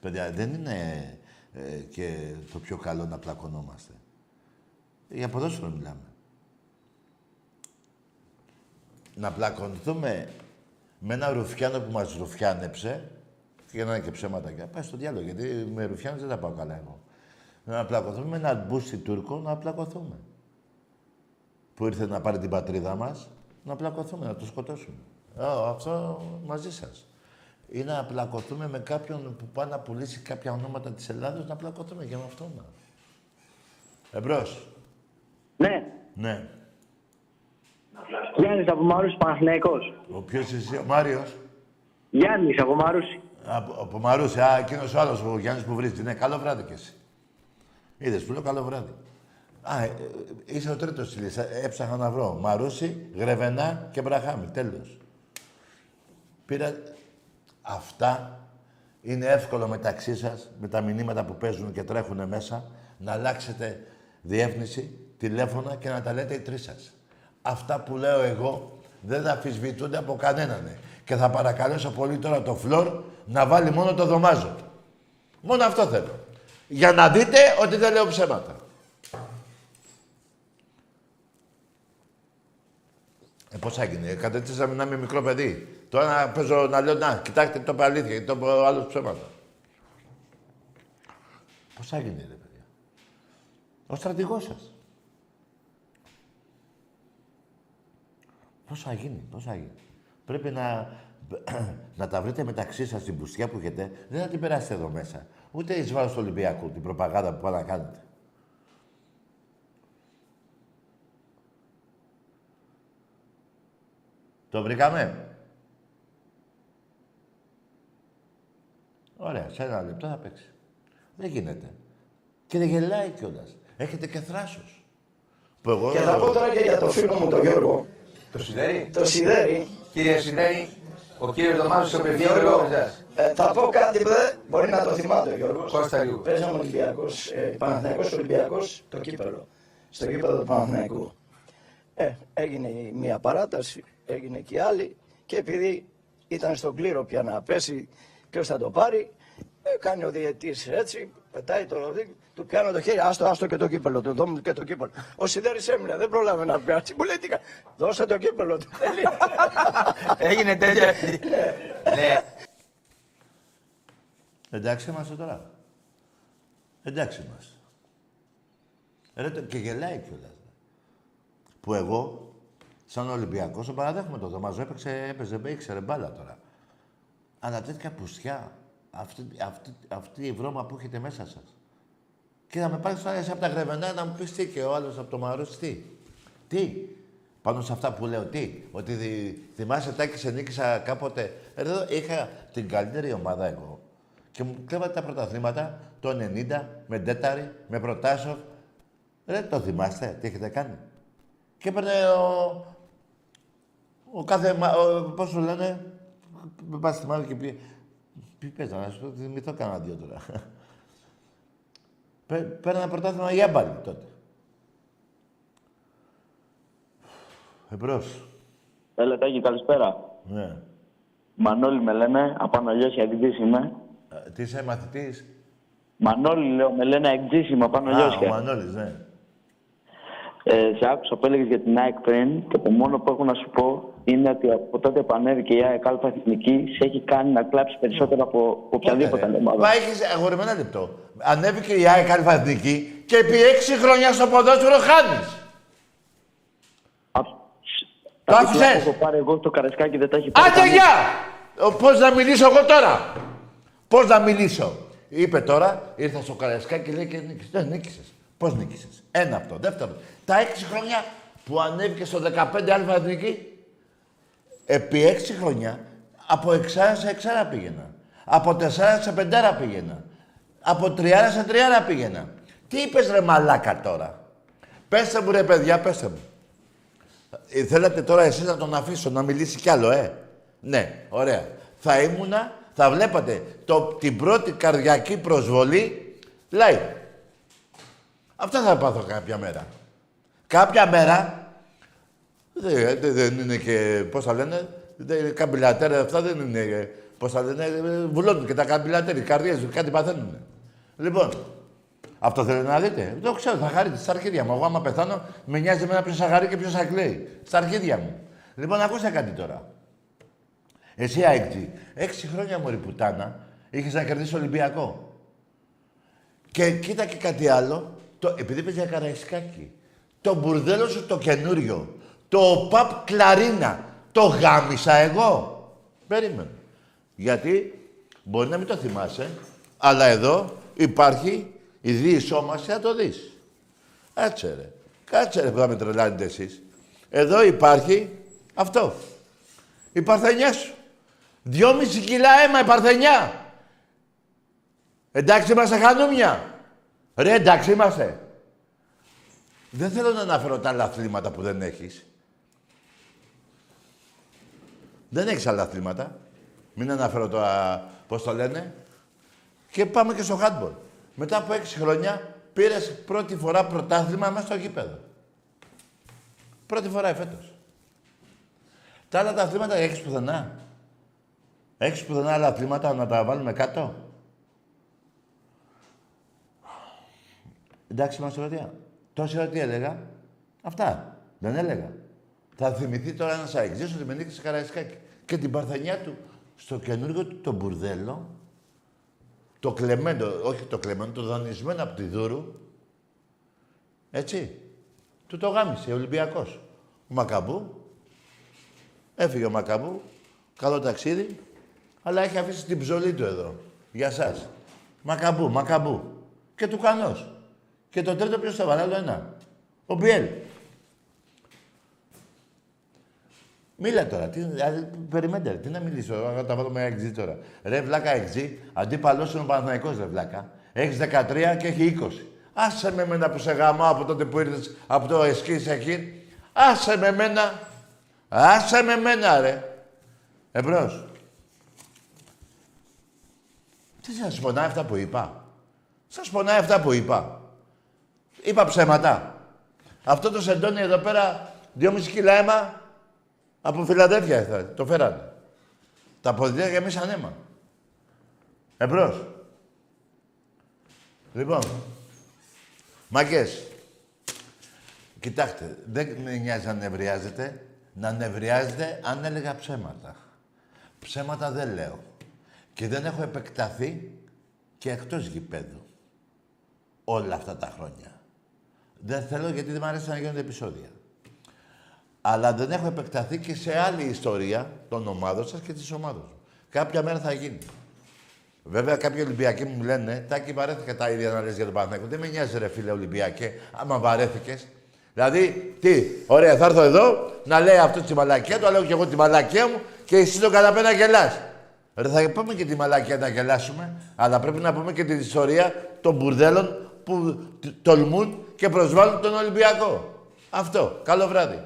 Παιδιά, δεν είναι ε, και το πιο καλό να πλακωνόμαστε. Για ποδόσφαιρο μιλάμε. Να πλακωνθούμε με ένα ρουφιάνο που μας ρουφιάνεψε, για να είναι και ψέματα και πάει στο διάλογο, γιατί με ρουφιάνους δεν τα πάω καλά εγώ. Να πλακωθούμε με ένα μπούστι Τούρκο, να πλακωθούμε. Που ήρθε να πάρει την πατρίδα μας, να πλακωθούμε, να το σκοτώσουμε. Α, αυτό μαζί σας. Ή να πλακωθούμε με κάποιον που πάει να πουλήσει κάποια ονόματα της Ελλάδος, να πλακωθούμε και με αυτόν. Εμπρός. Ναι. Ναι. Γιάννης από Μαρούσι Παναθηναϊκός. Ο ποιος εσύ, ο Μάριος; Γιάννης από Μαρούσι. Από, από Μαρούση, α, εκείνος ο άλλος, ο Γιάννης που βρίσκει. Ναι, καλό βράδυ κι εσύ. Είδες, που λέω καλό βράδυ. Α, ε, ε, είσαι ο τρίτος στη λίστα. Ε, Έψαχνα να βρω. Μαρούση, Γρεβενά και Μπραχάμι. Τέλος. Πήρα... Αυτά είναι εύκολο μεταξύ σας, με τα μηνύματα που παίζουν και τρέχουν μέσα, να αλλάξετε διεύθυνση, τηλέφωνα και να τα λέτε οι τρεις σας. Αυτά που λέω εγώ δεν αμφισβητούνται από κανέναν. Και θα παρακαλέσω πολύ τώρα το Φλόρ να βάλει μόνο το δωμάζο. Μόνο αυτό θέλω. Για να δείτε ότι δεν λέω ψέματα. Ε, πώς έγινε, κατέτσισαμε να είμαι μικρό παιδί. Τώρα να παίζω να λέω, να, κοιτάξτε, το είπε αλήθεια, γιατί το είπε ο άλλος ψέματα. Πώς έγινε, ρε παιδιά. Ο στρατηγός σας. Πώς θα γίνει, πώς θα γίνει. Πρέπει να, *clears throat* να τα βρείτε μεταξύ σας την πουστιά που έχετε. Δεν θα την περάσετε εδώ μέσα. Ούτε εις βάρος του Ολυμπιακού, την προπαγάνδα που πάνε να κάνετε. Το βρήκαμε; Ωραία, σε ένα λεπτό θα παίξει. Δεν γίνεται. Και δεν γελάει κιόλας. Έχετε και θράσος. Που εγώ... Και θα πω τώρα και για το φίλο μου τον Γιώργο. Το Σιδέρι. Το Σιδέρι. Κύριε Σιδέρι, ο κύριος Δωμάζος ο παιδί Γιώργο, Γιώργος εσάς. ε, θα πω κάτι που δεν μπορεί να το θυμάται ο Γιώργος. Κώστα λίγο. Παίζαμε Ολυμπιακός, ε, Παναθηναϊκός Ολυμπιακός, το κύπελο. Στο κύπελο του Παναθηναϊκού. Ε, έγινε η μία παράταση, έγινε και η άλλη και επειδή ήταν στον κλήρο πια να πέσει ποιος θα το πάρει, ε, κάνει ο διαιτής έτσι, πετάει το ροδί, του πιάνω το χέρι, άστο, άστο και το κύπελο, του δώμου και το κύπελο. Ο Σιδέρης έμεινε, δεν πρόλαβε να πιάσει, μου λέει τι κα- δώσε το κύπελο του. θέλει». *laughs* Έγινε τέτοιο. Ναι. Εντάξει είμαστε τώρα. Εντάξει είμαστε. Ρε, το- και γελάει κιόλας. Που εγώ, σαν Ολυμπιακός, το παραδέχομαι το Δωμάζο, έπαιξε, έπαιζε, ήξερε μπάλα τώρα. Αλλά τέτοια πουστιά, αυτή, αυτή, αυτή η βρώμα που έχετε μέσα σας. Και να με πάρεις τώρα εσύ από τα γρεβενά να μου πεις τι και ο άλλος από το Μαρούς τι. Τι. Πάνω σε αυτά που λέω τι. Ότι δι- θυμάσαι Τάκη σε νίκησα κάποτε. Εδώ είχα την καλύτερη ομάδα εγώ. Και μου κλέβατε τα πρωταθλήματα το 90 με Ντέταρη, με Προτάσοφ. Δεν το θυμάστε τι έχετε κάνει. Και έπαιρνε ο, ο κάθε. μα- Ο, πώς το λένε. Με πας στη μάλλον και πει. Τι παίζα, να σου πω, θυμηθώ κανένα δύο τώρα. Πέ- Παίρνανε πρωτάθλημα οι έμπαλοι τότε. Εμπρός. Έλα, Τάκη, καλησπέρα. Ναι. Μανώλη με λένε, από Αναλιός εκτζής είμαι. Ε, Τι είσαι μαθητής; Μανώλη, λέω, με λένε εκτζής είμαι, από Α, ο Αναλιός. Μανώλης, ναι. Ε, σε άκουσα που έλεγες για την ΑΕΚ πριν και το μόνο που έχω να σου πω είναι ότι από τότε που ανέβηκε η ΑΕΚ Αλφα Εθνική σε έχει κάνει να κλάψει περισσότερο από οποιαδήποτε άλλη ομάδα. Μα έχεις αγορεμένο λεπτό. Ανέβηκε η ΑΕΚ Αλφα Εθνική και επί έξι χρόνια στο ποδόσφαιρο χάνεις. Το άκουσες; Έχω πάρει εγώ το καρεσκάκι δεν τα έχει πάρει. Άντε, κανείς. γεια! Ο, Πώς να μιλήσω εγώ τώρα; Πώς να μιλήσω; Είπε τώρα, ήρθα στο Καραϊσκάκι και λέει και νίκησες. Δεν νίκησες. Πώς νίκησες; Ένα αυτό. Δεύτερο. Τα έξι χρόνια που ανέβηκε στο 15α εθνική. Επί έξι χρόνια από εξάρα σε εξάρα πήγαινα. Από τεσσάρα σε πεντάρα πήγαινα. Από τριάρα σε τριάρα πήγαινα. Τι είπες ρε μαλάκα τώρα; Πέστε μου ρε παιδιά, πέστε μου. Ε, θέλατε τώρα εσείς να τον αφήσω να μιλήσει κι άλλο, ε; Ναι, ωραία. Θα ήμουνα, θα βλέπατε το, την πρώτη καρδιακή προσβολή live. Αυτό θα πάθω κάποια μέρα. Κάποια μέρα, δεν, δεν- δεν είναι και, πώς θα λένε, δεν είναι καμπυλατέρα, αυτά δεν είναι, ε, πώς θα λένε, ε, βουλώνουν και τα καμπυλατέρα, οι καρδιές του, κάτι παθαίνουν. Λοιπόν, αυτό θέλετε να δείτε. Το ξέρω, θα χαρείτε στα αρχίδια μου. Εγώ άμα πεθάνω, με νοιάζει εμένα ποιος θα χαρεί και ποιος θα κλαίει. Στα αρχίδια μου. Λοιπόν, ακούστε κάτι τώρα. Εσύ, Άικτζη, έξι χρόνια μωρή πουτάνα, είχες να κερδίσεις Ολυμπιακό. Και κοίτα και κάτι άλλο, το, επειδή είπες για Καραϊσκάκη, το μπουρδέλο σου το καινούριο, το παπ κλαρίνα, το γάμισα εγώ. Περίμενε. Γιατί μπορεί να μην το θυμάσαι, αλλά εδώ υπάρχει η διεισόμαση να το δεις. Κάτσε ρε. Κάτσε ρε που θα με τρελάνετε εσείς. Εδώ υπάρχει αυτό. Η παρθενιά σου. Δυόμιση κιλά αίμα η παρθενιά. Εντάξει είμαστε χανούμια. Ρε εντάξει είμαστε. Δεν θέλω να αναφέρω τα άλλα αθλήματα που δεν έχεις. Δεν έχεις άλλα αθλήματα. Μην αναφέρω τώρα πώς το λένε. Και πάμε και στο handball. Μετά από έξι χρόνια πήρες πρώτη φορά πρωτάθλημα μέσα στο γήπεδο. Πρώτη φορά εφέτος. Τα άλλα τα αθλήματα έχεις πουθενά. Έχεις πουθενά άλλα αθλήματα να τα βάλουμε κάτω; Εντάξει είμαστε παιδιά. Τόση ώρα τι έλεγα; Αυτά. Δεν έλεγα. Θα θυμηθεί τώρα ένας αεξής ότι με νίκησε Καραϊσκάκη. Και την παρθενιά του στο καινούργιο του το μπουρδέλο, το κλεμμένο, όχι το κλεμμένο, το δανεισμένο από τη Δούρου, έτσι, του το γάμισε ο Ολυμπιακός. Ο Μακαμπού, έφυγε ο Μακαμπού, καλό ταξίδι, αλλά έχει αφήσει την ψωλή του εδώ, για σας. Μακαμπού, Μακαμπού. Και του Κανός. Και το τρίτο ποιος θα βάλει, άλλο ένα. Ο Μπιέλ. Μίλα τώρα, τι, δηλαδή, περιμένετε, ρε, τι να μιλήσω, να τα βάλω με εξή τώρα. Ρε βλάκα εξή, αντίπαλός είναι ο Παναθηναϊκός ρε βλάκα. Έχεις 13 και έχει 20. Άσε με μένα που σε γαμάω από τότε που ήρθες από το εσκής εκεί. Άσε με μένα. Άσε με μένα ρε. Εμπρός. Τι σας πονάει αυτά που είπα; Σας πονάει αυτά που είπα; Είπα ψέματα. Αυτό το σεντόνι εδώ πέρα, 2,5 κιλά αίμα, από Φιλαδέλφια θα, το φέρανε. Τα ποδητήρια γεμίσαν αίμα. Εμπρός. Λοιπόν, μαγκές, κοιτάξτε, δεν με νοιάζει να νευριάζετε. Να νευριάζετε αν έλεγα ψέματα. Ψέματα δεν λέω. Και δεν έχω επεκταθεί και εκτός γηπέδου. Όλα αυτά τα χρόνια. Δεν θέλω γιατί δεν μου αρέσει να γίνονται επεισόδια. Αλλά δεν έχω επεκταθεί και σε άλλη ιστορία των ομάδων σας και της ομάδος μου. Κάποια μέρα θα γίνει. Βέβαια, κάποιοι Ολυμπιακοί μου λένε, Τάκη, βαρέθηκα τα ίδια να λες για τον Παναθηναϊκό. Δεν με νοιάζει, ρε φίλε Ολυμπιακέ, άμα βαρέθηκες. Δηλαδή, τι, ωραία, θα έρθω εδώ να λέει αυτός τη μαλακία του, να λέω και εγώ τη μαλακία μου και εσύ τον καναπέ να γελάς. Ρε, θα πούμε και τη μαλακία να γελάσουμε, αλλά πρέπει να πούμε και την ιστορία των μπουρδέλων που τ- τολμούν και προσβάλλουν τον Ολυμπιακό. Αυτό. Καλό βράδυ.